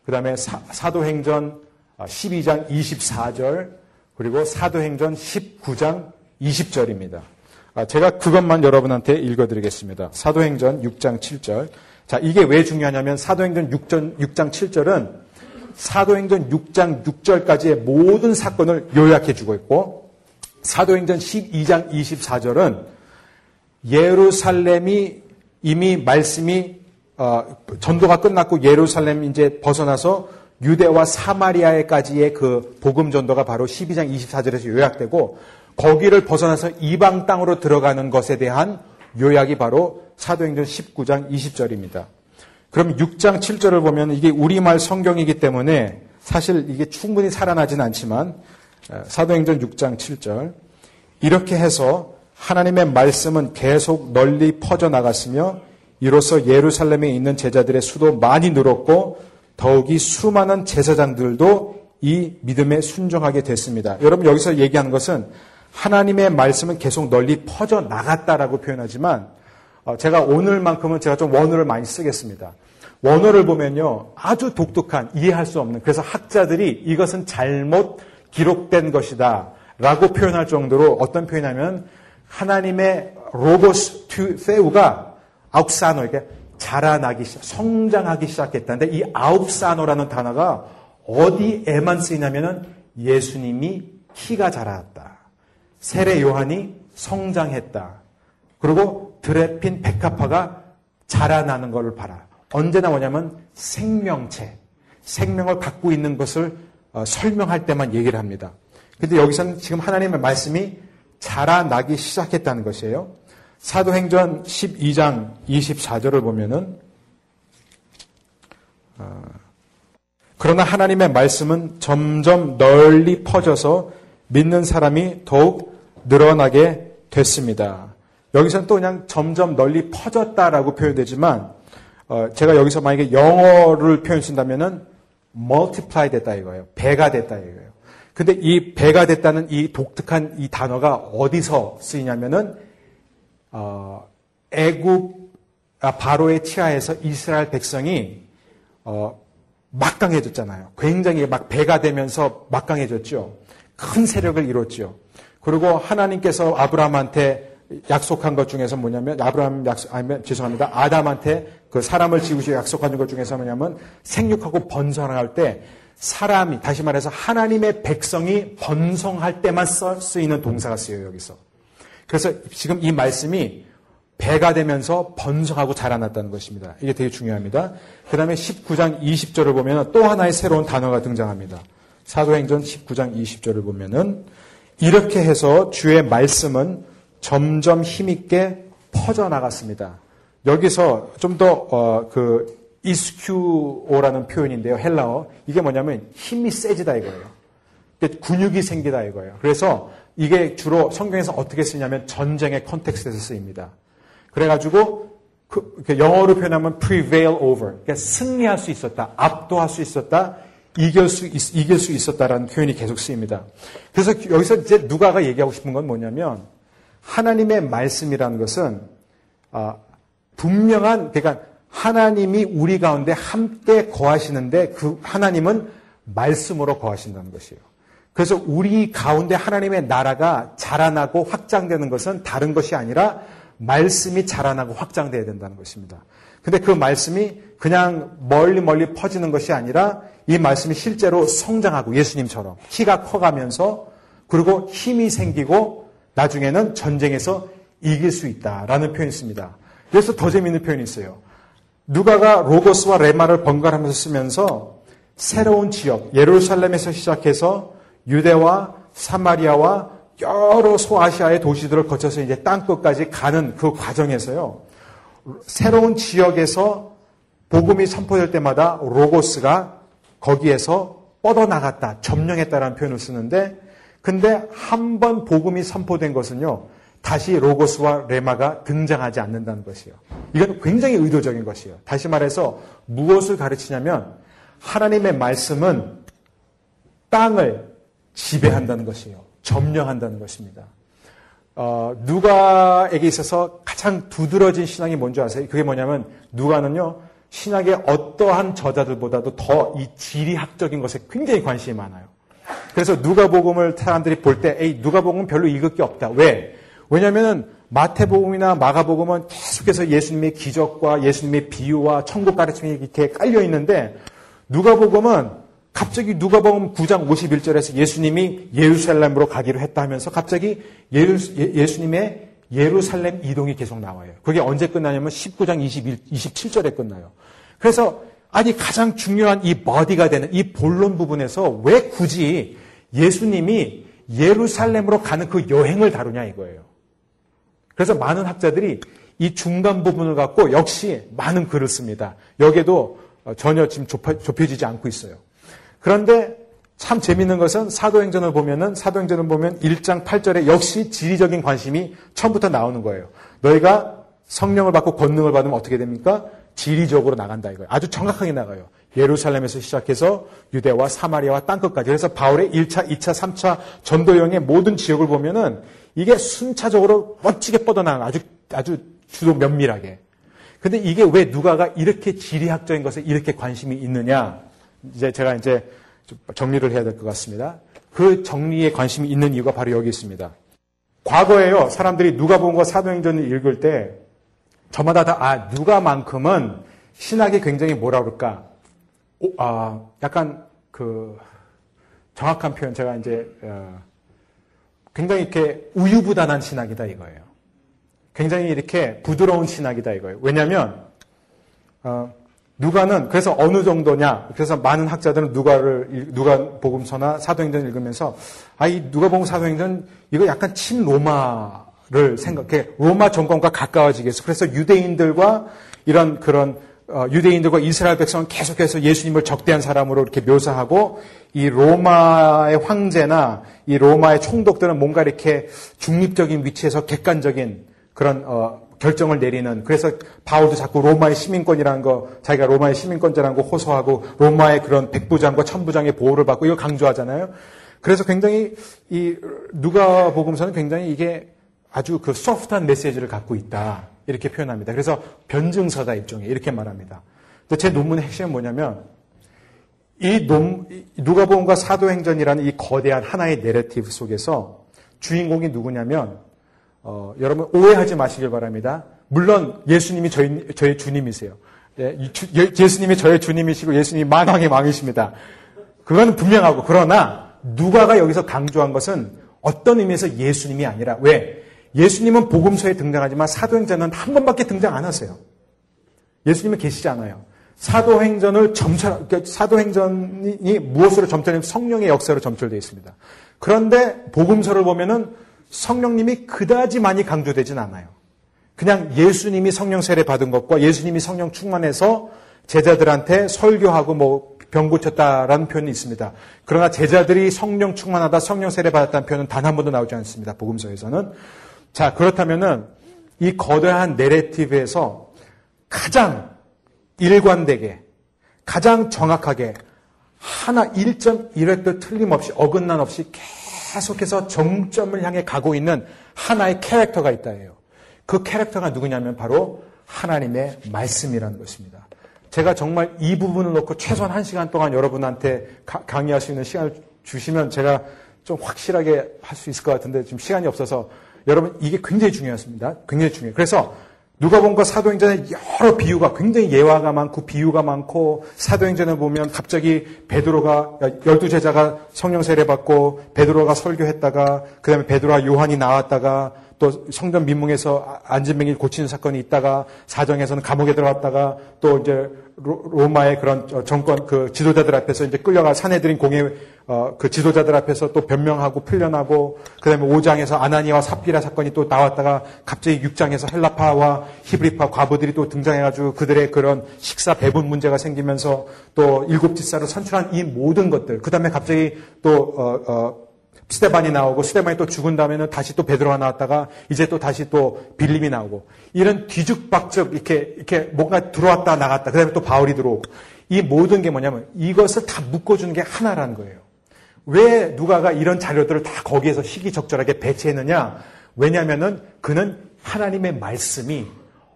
그 다음에 사 도행전 12장 24절, 그리고 사도행전 19장 20절입니다. 아, 제가 그것만 여러분한테 읽어드리겠습니다. 사도행전 6장 7절. 자, 이게 왜 중요하냐면 사도행전 6장, 6장 7절은 사도행전 6장 6절까지의 모든 사건을 요약해 주고 있고 사도행전 12장 24절은 예루살렘이 이미 말씀이 어, 전도가 끝났고 예루살렘 이제 벗어나서 유대와 사마리아에까지의 그 복음 전도가 바로 12장 24절에서 요약되고 거기를 벗어나서 이방 땅으로 들어가는 것에 대한 요약이 바로 사도행전 19장 20절입니다. 그럼 6장 7절을 보면 이게 우리말 성경이기 때문에 사실 이게 충분히 살아나진 않지만 사도행전 6장 7절 이렇게 해서 하나님의 말씀은 계속 널리 퍼져 나갔으며 이로써 예루살렘에 있는 제자들의 수도 많이 늘었고 더욱이 수많은 제사장들도 이 믿음에 순종하게 됐습니다. 여러분 여기서 얘기하는 것은 하나님의 말씀은 계속 널리 퍼져 나갔다라고 표현하지만 어, 제가 오늘만큼은 제가 좀 원어를 많이 쓰겠습니다. 원어를 보면요 아주 독특한 이해할 수 없는 그래서 학자들이 이것은 잘못 기록된 것이다 라고 표현할 정도로 어떤 표현하면 하나님의 λόγος τοῦ θεοῦ가 이게 자라나기 시작, 성장하기 시작했다는데 이 αὐξάνω라는 단어가 어디에만 쓰이냐면은 예수님이 키가 자랐다. 세례 요한이 성장했다. 그리고 드레핀 백합화가 자라나는 것을 봐라. 언제 나오냐면 생명체, 생명을 갖고 있는 것을 어, 설명할 때만 얘기를 합니다. 근데 여기서는 지금 하나님의 말씀이 자라나기 시작했다는 것이에요. 사도행전 12장 24절을 보면은 어, 그러나 하나님의 말씀은 점점 널리 퍼져서 믿는 사람이 더욱 늘어나게 됐습니다. 여기서는 또 그냥 점점 널리 퍼졌다라고 표현되지만 어, 제가 여기서 만약에 영어를 표현 쓴다면은 multiply 됐다 이거예요. 배가 됐다 이거예요. 근데 이 배가 됐다는 이 독특한 이 단어가 어디서 쓰이냐면은 어, 애굽 아, 바로의 치하에서 이스라엘 백성이 어, 막강해졌잖아요. 굉장히 막 배가 되면서 막강해졌죠. 큰 세력을 이뤘죠. 그리고 하나님께서 아브라함한테 약속한 것 중에서 뭐냐면 아브라함 약속 아니면 죄송합니다. 아담한테 그 사람을 지우시고 약속하는 것 중에서 뭐냐면 생육하고 번성할 때 사람이 다시 말해서 하나님의 백성이 번성할 때만 쓰이는 동사가 쓰여요 여기서. 그래서 지금 이 말씀이 배가 되면서 번성하고 자라났다는 것입니다. 이게 되게 중요합니다. 그 다음에 19장 20절을 보면 또 하나의 새로운 단어가 등장합니다. 사도행전 19장 20절을 보면은 이렇게 해서 주의 말씀은 점점 힘있게 퍼져나갔습니다. 여기서 좀 더그 어, 이스큐오라는 표현인데요. 헬라어. 이게 뭐냐면 힘이 세지다 이거예요. 근육이 생기다 이거예요. 그래서 이게 주로 성경에서 어떻게 쓰냐면 전쟁의 컨텍스트에서 쓰입니다. 그래가지고 그, 영어로 표현하면 prevail over. 그러니까 승리할 수 있었다. 압도할 수 있었다. 이길 수, 있, 수 있었다라는 표현이 계속 쓰입니다. 그래서 여기서 이제 누가가 얘기하고 싶은 건 뭐냐면 하나님의 말씀이라는 것은 아, 분명한 그러니까 하나님이 우리 가운데 함께 거하시는데 그 하나님은 말씀으로 거하신다는 것이에요. 그래서 우리 가운데 하나님의 나라가 자라나고 확장되는 것은 다른 것이 아니라 말씀이 자라나고 확장돼야 된다는 것입니다. 근데 그 말씀이 그냥 멀리 멀리 퍼지는 것이 아니라 이 말씀이 실제로 성장하고 예수님처럼 키가 커가면서 그리고 힘이 생기고 나중에는 전쟁에서 이길 수 있다라는 표현이 있습니다. 그래서 더 재미있는 표현이 있어요. 누가가 로고스와 레마를 번갈아가면서 쓰면서 새로운 지역, 예루살렘에서 시작해서 유대와 사마리아와 여러 소아시아의 도시들을 거쳐서 이제 땅끝까지 가는 그 과정에서요. 새로운 지역에서 복음이 선포될 때마다 로고스가 거기에서 뻗어나갔다, 점령했다라는 표현을 쓰는데 근데 한 번 복음이 선포된 것은요. 다시 로고스와 레마가 등장하지 않는다는 것이에요. 이건 굉장히 의도적인 것이에요. 다시 말해서 무엇을 가르치냐면 하나님의 말씀은 땅을 지배한다는 것이에요. 점령한다는 것입니다. 어, 누가에게 있어서 가장 두드러진 신앙이 뭔지 아세요? 그게 뭐냐면 누가는요 신학의 어떠한 저자들보다도 더 이 지리학적인 것에 굉장히 관심이 많아요. 그래서 누가복음을 사람들이 볼 때, 에이 누가복음은 별로 읽을 게 없다. 왜? 왜냐하면 마태복음이나 마가복음은 계속해서 예수님의 기적과 예수님의 비유와 천국 가르침이 이렇게 깔려 있는데 누가복음은 갑자기 누가복음 9장 51절에서 예수님이 예루살렘으로 가기로 했다 하면서 갑자기 예루, 예, 예수님의 예루살렘 이동이 계속 나와요. 그게 언제 끝나냐면 19장 21, 27절에 끝나요. 그래서 아니 가장 중요한 이 버디가 되는 이 본론 부분에서 왜 굳이 예수님이 예루살렘으로 가는 그 여행을 다루냐 이거예요. 그래서 많은 학자들이 이 중간 부분을 갖고 역시 많은 글을 씁니다. 여기에도 전혀 지금 좁혀지지 않고 있어요. 그런데 참 재밌는 것은 사도행전을 보면은 사도행전을 보면 1장 8절에 역시 지리적인 관심이 처음부터 나오는 거예요. 너희가 성령을 받고 권능을 받으면 어떻게 됩니까? 지리적으로 나간다 이거예요. 아주 정확하게 나가요. 예루살렘에서 시작해서 유대와 사마리아와 땅끝까지. 그래서 바울의 1차, 2차, 3차 전도여행의 모든 지역을 보면은 이게 순차적으로 멋지게 뻗어나가 아주 아주 주도 면밀하게. 근데 이게 왜 누가가 이렇게 지리학적인 것에 이렇게 관심이 있느냐? 이제 제가 이제 정리를 해야 될 것 같습니다. 그 정리에 관심이 있는 이유가 바로 여기 있습니다. 과거에요, 사람들이 누가복음과 사도행전을 읽을 때 저마다 다, 아, 누가만큼은 신학이 굉장히 뭐라 그럴까, 오, 아, 약간 그, 정확한 표현, 제가 이제, 어, 굉장히 이렇게 우유부단한 신학이다 이거예요. 굉장히 이렇게 부드러운 신학이다 이거예요. 왜냐면, 하 어, 누가는 그래서 어느 정도냐? 그래서 많은 학자들은 누가를 누가 복음서나 사도행전을 읽으면서 아 이 누가복음 사도행전 이거 약간 친 로마를 생각해 로마 정권과 가까워지게 해서 그래서 유대인들과 이런 그런 어, 유대인들과 이스라엘 백성은 계속해서 예수님을 적대한 사람으로 이렇게 묘사하고 이 로마의 황제나 이 로마의 총독들은 뭔가 이렇게 중립적인 위치에서 객관적인 그런 어, 결정을 내리는 그래서 바울도 자꾸 로마의 시민권이라는 거 자기가 로마의 시민권자라는 거 호소하고 로마의 그런 백부장과 천부장의 보호를 받고 이거 강조하잖아요. 그래서 굉장히 이 누가복음서는 굉장히 이게 아주 그 소프트한 메시지를 갖고 있다 이렇게 표현합니다. 그래서 변증서다 일종의 이렇게 말합니다. 제 논문의 핵심은 뭐냐면 이 논, 누가복음과 사도행전이라는 이 거대한 하나의 내러티브 속에서 주인공이 누구냐면 어, 여러분 오해하지 마시길 바랍니다. 물론 예수님이 저희, 저의 주님이세요. 예, 예 수님이 저의 주님이시고 예수님이 만왕의 왕이십니다. 그건 분명하고 그러나 누가가 여기서 강조한 것은 어떤 의미에서 예수님이 아니라 왜? 예수님은 복음서에 등장하지만 사도행전은 한 번밖에 등장 안 하세요. 예수님은 계시지 않아요. 사도행전을 점철, 그러니까 사도행전이 무엇으로 점철되면 성령의 역사로 점철되어 있습니다. 그런데 복음서를 보면은 성령님이 그다지 많이 강조되진 않아요. 그냥 예수님이 성령 세례 받은 것과 예수님이 성령 충만해서 제자들한테 설교하고 뭐 병 고쳤다라는 표현이 있습니다. 그러나 제자들이 성령 충만하다, 성령 세례 받았다는 표현은 단 한 번도 나오지 않습니다. 복음서에서는. 자, 그렇다면은 이 거대한 내레티브에서 가장 일관되게, 가장 정확하게 하나 1.1획도 틀림없이 어긋난 없이 계속 해서 정점을 향해 가고 있는 하나의 캐릭터가 있다예요. 그 캐릭터가 누구냐면 바로 하나님의 말씀이라는 것입니다. 제가 정말 이 부분을 놓고 최소한 한 시간 동안 여러분한테 강의할 수 있는 시간을 주시면 제가 좀 확실하게 할 수 있을 것 같은데 지금 시간이 없어서 여러분 이게 굉장히 중요했습니다. 굉장히 중요해요. 그래서 누가본가 사도행전에 여러 비유가 굉장히 예화가 많고 비유가 많고 사도행전에 보면 갑자기 베드로가 열두 제자가 성령 세례 받고 베드로가 설교했다가 그다음에 베드로와 요한이 나왔다가 또 성전 민뭉에서 안진병이 고치는 사건이 있다가 사정에서는 감옥에 들어갔다가 또 이제 로마의 그런 정권 그 지도자들 앞에서 이제 끌려가 사내들인 공예 어, 그 지도자들 앞에서 또 변명하고 풀려나고 그다음에 5장에서 아나니와 삽비라 사건이 또 나왔다가 갑자기 6장에서 헬라파와 히브리파 과부들이 또 등장해가지고 그들의 그런 식사 배분 문제가 생기면서 또 일곱 지사로 선출한 이 모든 것들 그다음에 갑자기 또 어, 어, 스테반이 나오고 스테반이 또 죽은 다음에는 다시 또 베드로가 나왔다가 이제 또 다시 또 빌림이 나오고 이런 뒤죽박죽 이렇게 이렇게 뭔가 들어왔다 나갔다 그다음에 또 바울이 들어오고 이 모든 게 뭐냐면 이것을 다 묶어주는 게 하나라는 거예요. 왜 누가가 이런 자료들을 다 거기에서 시기적절하게 배치했느냐? 왜냐하면은 그는 하나님의 말씀이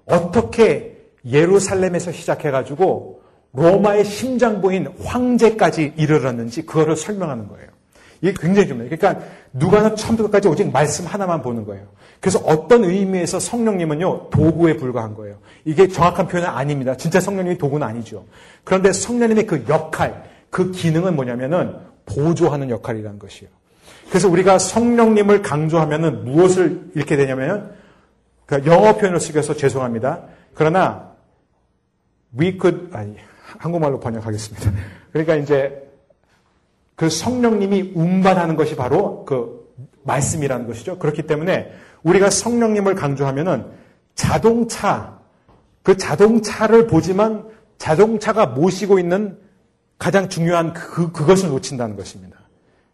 어떻게 예루살렘에서 시작해가지고 로마의 심장부인 황제까지 이르렀는지 그거를 설명하는 거예요. 이게 굉장히 중요해요. 그러니까 누가는 처음부터 끝까지 오직 말씀 하나만 보는 거예요. 그래서 어떤 의미에서 성령님은요, 도구에 불과한 거예요. 이게 정확한 표현은 아닙니다. 진짜 성령님이 도구는 아니죠. 그런데 성령님의 그 역할, 그 기능은 뭐냐면은 보조하는 역할이라는 것이에요. 그래서 우리가 성령님을 강조하면은 무엇을 읽게 되냐면, 그 영어 표현을 쓰겨서 죄송합니다. 그러나, we could, 아니, 한국말로 번역하겠습니다. [LAUGHS] 그러니까 이제 그 성령님이 운반하는 것이 바로 그 말씀이라는 것이죠. 그렇기 때문에 우리가 성령님을 강조하면은 자동차, 그 자동차를 보지만 자동차가 모시고 있는 가장 중요한 그, 그것을 놓친다는 것입니다.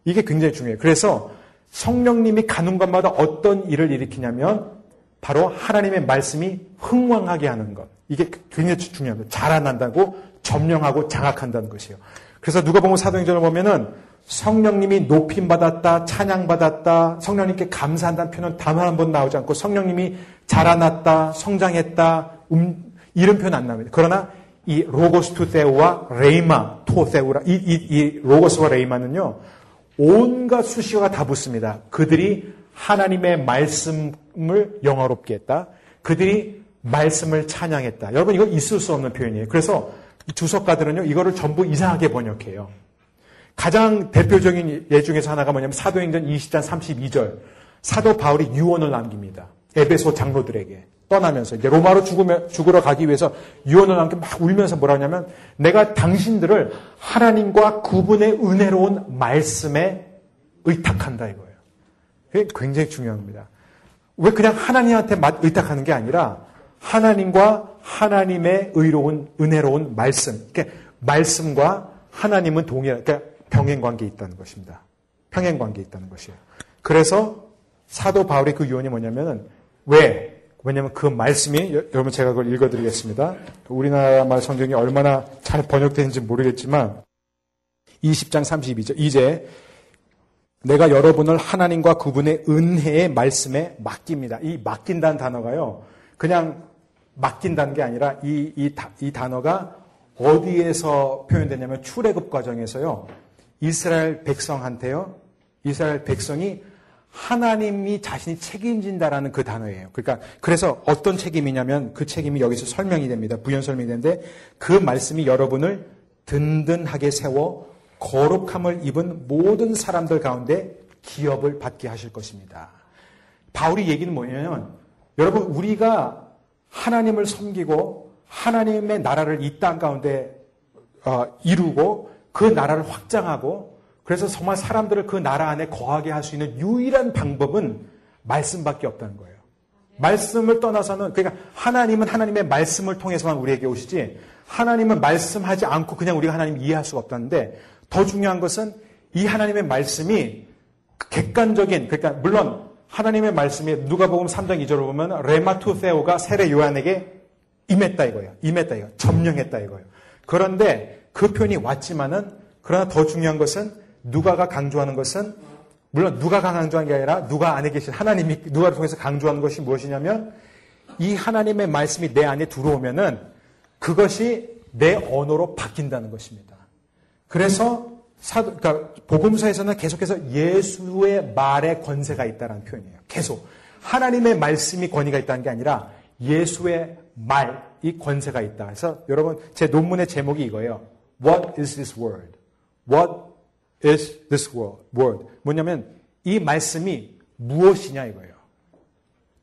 이게 굉장히 중요해요. 그래서 성령님이 가는 곳마다 어떤 일을 일으키냐면 바로 하나님의 말씀이 흥왕하게 하는 것. 이게 굉장히 중요합니다. 자라난다고 점령하고 장악한다는 것이에요. 그래서 누가 보면 사도행전을 보면은 성령님이 높임 받았다, 찬양 받았다, 성령님께 감사한다는 표현은 단 한 번 나오지 않고 성령님이 자라났다, 성장했다, 음, 이런 표현 안 나옵니다. 그러나 이 로고스 투세우와 레이마 토세우라 이, 이, 이 로고스와 레이마는요 온갖 수식어가 다 붙습니다. 그들이 하나님의 말씀을 영화롭게 했다. 그들이 말씀을 찬양했다. 여러분 이거 있을 수 없는 표현이에요. 그래서 주석가들은요, 이거를 전부 이상하게 번역해요. 가장 대표적인 예 중에서 하나가 뭐냐면 사도행전 20장 32절. 사도 바울이 유언을 남깁니다. 에베소 장로들에게 떠나면서 이제 로마로 죽으며, 죽으러 가기 위해서 유언을 남겨 막 울면서 뭐라 하냐면 내가 당신들을 하나님과 구분의 은혜로운 말씀에 의탁한다 이거예요. 그게 굉장히 중요합니다. 왜 그냥 하나님한테 의탁하는 게 아니라 하나님과 하나님의 의로운 은혜로운 말씀. 그러니까 말씀과 하나님은 동일한 그러니까 병행 관계에 있다는 것입니다. 평행 관계에 있다는 것이에요. 그래서 사도 바울의 그 유언이 뭐냐면은 왜? 왜냐하면 그 말씀이 여러분 제가 그걸 읽어드리겠습니다. 우리나라 말 성경이 얼마나 잘 번역되는지 모르겠지만 20장 32절 이제 내가 여러분을 하나님과 그분의 은혜의 말씀에 맡깁니다. 이 맡긴다는 단어가요. 그냥 맡긴다는 게 아니라 이, 이, 이 단어가 어디에서 표현되냐면 출애굽 과정에서요. 이스라엘 백성한테요. 이스라엘 백성이 하나님이 자신이 책임진다라는 그 단어예요. 그러니까 그래서 어떤 책임이냐면 그 책임이 여기서 설명이 됩니다. 부연 설명이 되는데 그 말씀이 여러분을 든든하게 세워 거룩함을 입은 모든 사람들 가운데 기업을 받게 하실 것입니다. 바울이 얘기는 뭐냐면 여러분 우리가 하나님을 섬기고 하나님의 나라를 이 땅 가운데 어, 이루고 그 나라를 확장하고 그래서 정말 사람들을 그 나라 안에 거하게 할 수 있는 유일한 방법은 말씀밖에 없다는 거예요. 말씀을 떠나서는 그러니까 하나님은 하나님의 말씀을 통해서만 우리에게 오시지 하나님은 말씀하지 않고 그냥 우리가 하나님 이해할 수가 없다는데 더 중요한 것은 이 하나님의 말씀이 객관적인 그러니까 물론 하나님의 말씀이 누가복음 3장 2절을 보면 레마투 세오가 세례 요한에게 임했다 이거예요. 임했다 이거. 점령했다 이거예요. 그런데 그 표현이 왔지만은 그러나 더 중요한 것은 누가가 강조하는 것은 물론 누가가 강조한 게 아니라 누가 안에 계신 하나님이 누가를 통해서 강조하는 것이 무엇이냐면 이 하나님의 말씀이 내 안에 들어오면은 그것이 내 언어로 바뀐다는 것입니다. 그래서 사도, 그러니까 복음서에서는 계속해서 예수의 말에 권세가 있다는 표현이에요. 계속 하나님의 말씀이 권위가 있다는 게 아니라 예수의 말이 권세가 있다. 그래서 여러분 제 논문의 제목이 이거예요. What is this word? What is this word? 뭐냐면 이 말씀이 무엇이냐 이거예요.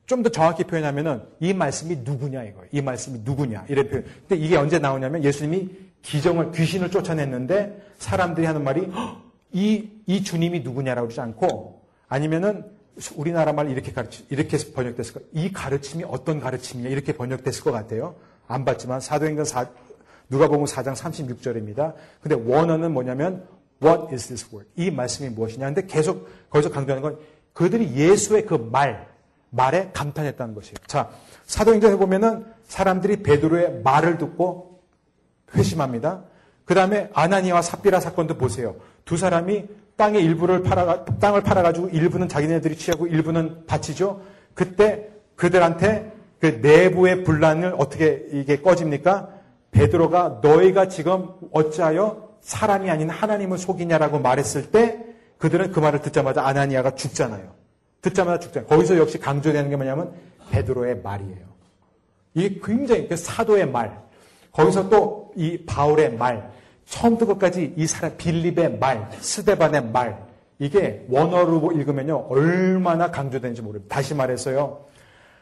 좀 더 정확히 표현하면은 이 말씀이 누구냐 이거예요. 이 말씀이 누구냐 이런 표현. 근데 이게 언제 나오냐면 예수님이 기정을 귀신을 쫓아냈는데 사람들이 하는 말이 이, 이 주님이 누구냐라고 그러지 않고 아니면은 우리나라 말 이렇게 가르치, 이렇게 번역됐을 거. 이 가르침이 어떤 가르침이냐 이렇게 번역됐을 것 같아요. 안 봤지만 사도행전 4, 누가 보면 4장 36절입니다. 근데 원어는 뭐냐면 What is this word? 이 말씀이 무엇이냐? 근데 계속 거기서 강조하는 건 그들이 예수의 그 말, 말에 감탄했다는 것이에요. 자, 사도행전에 보면은 사람들이 베드로의 말을 듣고 회심합니다. 그 다음에 아나니와 삽비라 사건도 보세요. 두 사람이 땅의 일부를 팔아 땅을 팔아가지고 일부는 자기네들이 취하고 일부는 바치죠. 그때 그들한테 그 내부의 분란을 어떻게 이게 꺼집니까? 베드로가 너희가 지금 어찌하여 사람이 아닌 하나님을 속이냐라고 말했을 때 그들은 그 말을 듣자마자 아나니아가 죽잖아요. 듣자마자 죽잖아요. 거기서 역시 강조되는 게 뭐냐면 베드로의 말이에요. 이게 굉장히 그 사도의 말. 거기서 또 이 바울의 말. 처음부터 끝까지 이 사람 빌립의 말, 스데반의 말. 이게 원어로 읽으면요. 얼마나 강조되는지 모릅니다. 다시 말해서요.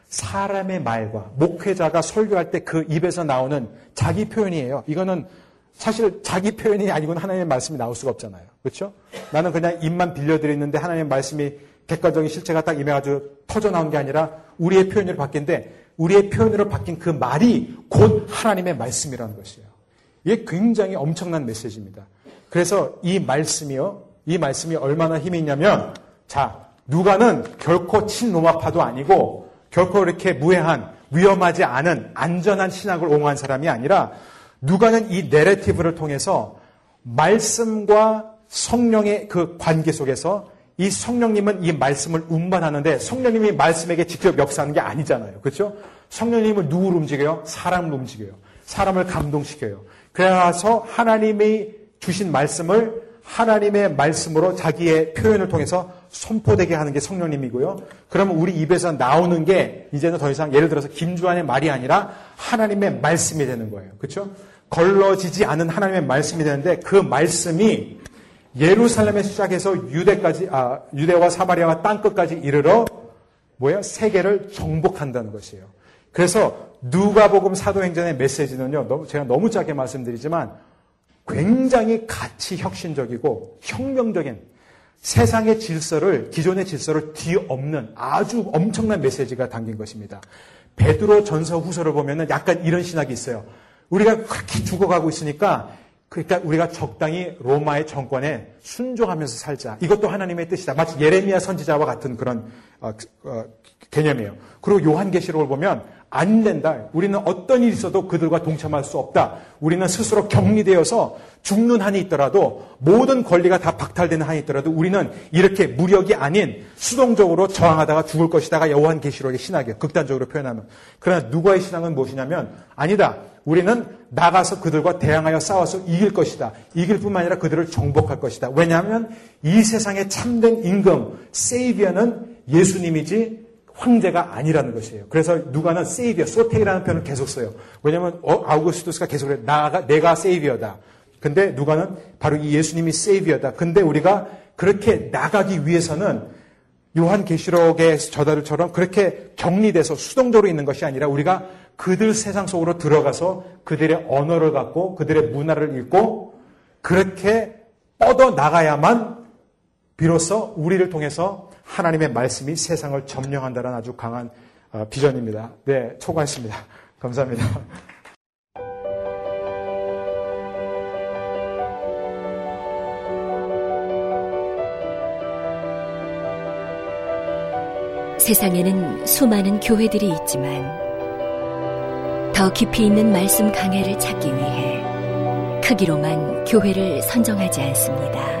사람의 말과 목회자가 설교할 때 그 입에서 나오는 자기 표현이에요. 이거는 사실 자기 표현이 아니고는 하나님의 말씀이 나올 수가 없잖아요. 그렇죠? 나는 그냥 입만 빌려드렸는데 하나님의 말씀이 객관적인 실체가 딱 임해가지고 터져 나온 게 아니라 우리의 표현으로 바뀐데 우리의 표현으로 바뀐 그 말이 곧 하나님의 말씀이라는 것이에요. 이게 굉장히 엄청난 메시지입니다. 그래서 이 말씀이요, 이 말씀이 얼마나 힘이 있냐면, 자, 누가는 결코 친로마파도 아니고, 결코 이렇게 무해한, 위험하지 않은 안전한 신학을 옹호한 사람이 아니라, 누가는 이 내레티브를 통해서 말씀과 성령의 그 관계 속에서 이 성령님은 이 말씀을 운반하는데 성령님이 말씀에게 직접 역사하는 게 아니잖아요. 그렇죠? 성령님을 누구로 움직여요? 사람을 움직여요. 사람을 감동시켜요. 그래서 하나님이 주신 말씀을 하나님의 말씀으로 자기의 표현을 통해서 선포되게 하는 게 성령님이고요. 그러면 우리 입에서 나오는 게 이제는 더 이상 예를 들어서 김주환의 말이 아니라 하나님의 말씀이 되는 거예요. 그렇죠? 걸러지지 않은 하나님의 말씀이 되는데 그 말씀이 예루살렘에 시작해서 유대까지 아 유대와 사마리아와 땅 끝까지 이르러 뭐야 세계를 정복한다는 것이에요. 그래서 누가복음 사도행전의 메시지는요. 제가 너무 짧게 말씀드리지만 굉장히 가치 혁신적이고 혁명적인 세상의 질서를 기존의 질서를 뒤엎는 아주 엄청난 메시지가 담긴 것입니다. 베드로 전서 후서를 보면은 약간 이런 신학이 있어요. 우리가 그렇게 죽어가고 있으니까 그러니까 우리가 적당히 로마의 정권에 순종하면서 살자. 이것도 하나님의 뜻이다. 마치 예레미야 선지자와 같은 그런 어, 어, 개념이에요. 그리고 요한계시록을 보면 안 된다. 우리는 어떤 일이 있어도 그들과 동참할 수 없다. 우리는 스스로 격리되어서 죽는 한이 있더라도 모든 권리가 다 박탈되는 한이 있더라도 우리는 이렇게 무력이 아닌 수동적으로 저항하다가 죽을 것이다가 요한계시록의 신학이에요. 극단적으로 표현하면. 그러나 누가의 신앙은 무엇이냐면 아니다. 우리는 나가서 그들과 대항하여 싸워서 이길 것이다. 이길 뿐만 아니라 그들을 정복할 것이다. 왜냐하면 이 세상의 참된 임금, 세이비어는 예수님이지 황제가 아니라는 것이에요. 그래서 누가는 세이비어, 소테이라는 표현을 계속 써요. 왜냐하면 어, 아우구스투스가 계속 그래. 나가, 내가 세이비어다. 근데 누가는 바로 이 예수님이 세이비어다. 근데 우리가 그렇게 나가기 위해서는 요한 계시록의 저자들처럼 그렇게 격리돼서 수동적으로 있는 것이 아니라 우리가 그들 세상 속으로 들어가서 그들의 언어를 갖고 그들의 문화를 읽고 그렇게 뻗어 나가야만 비로소 우리를 통해서 하나님의 말씀이 세상을 점령한다는 아주 강한 어, 비전입니다. 네, 초과했습니다. [LAUGHS] 감사합니다. 세상에는 수많은 교회들이 있지만 더 깊이 있는 말씀 강해를 찾기 위해 크기로만 교회를 선정하지 않습니다.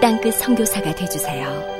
땅끝 성교사가 되주세요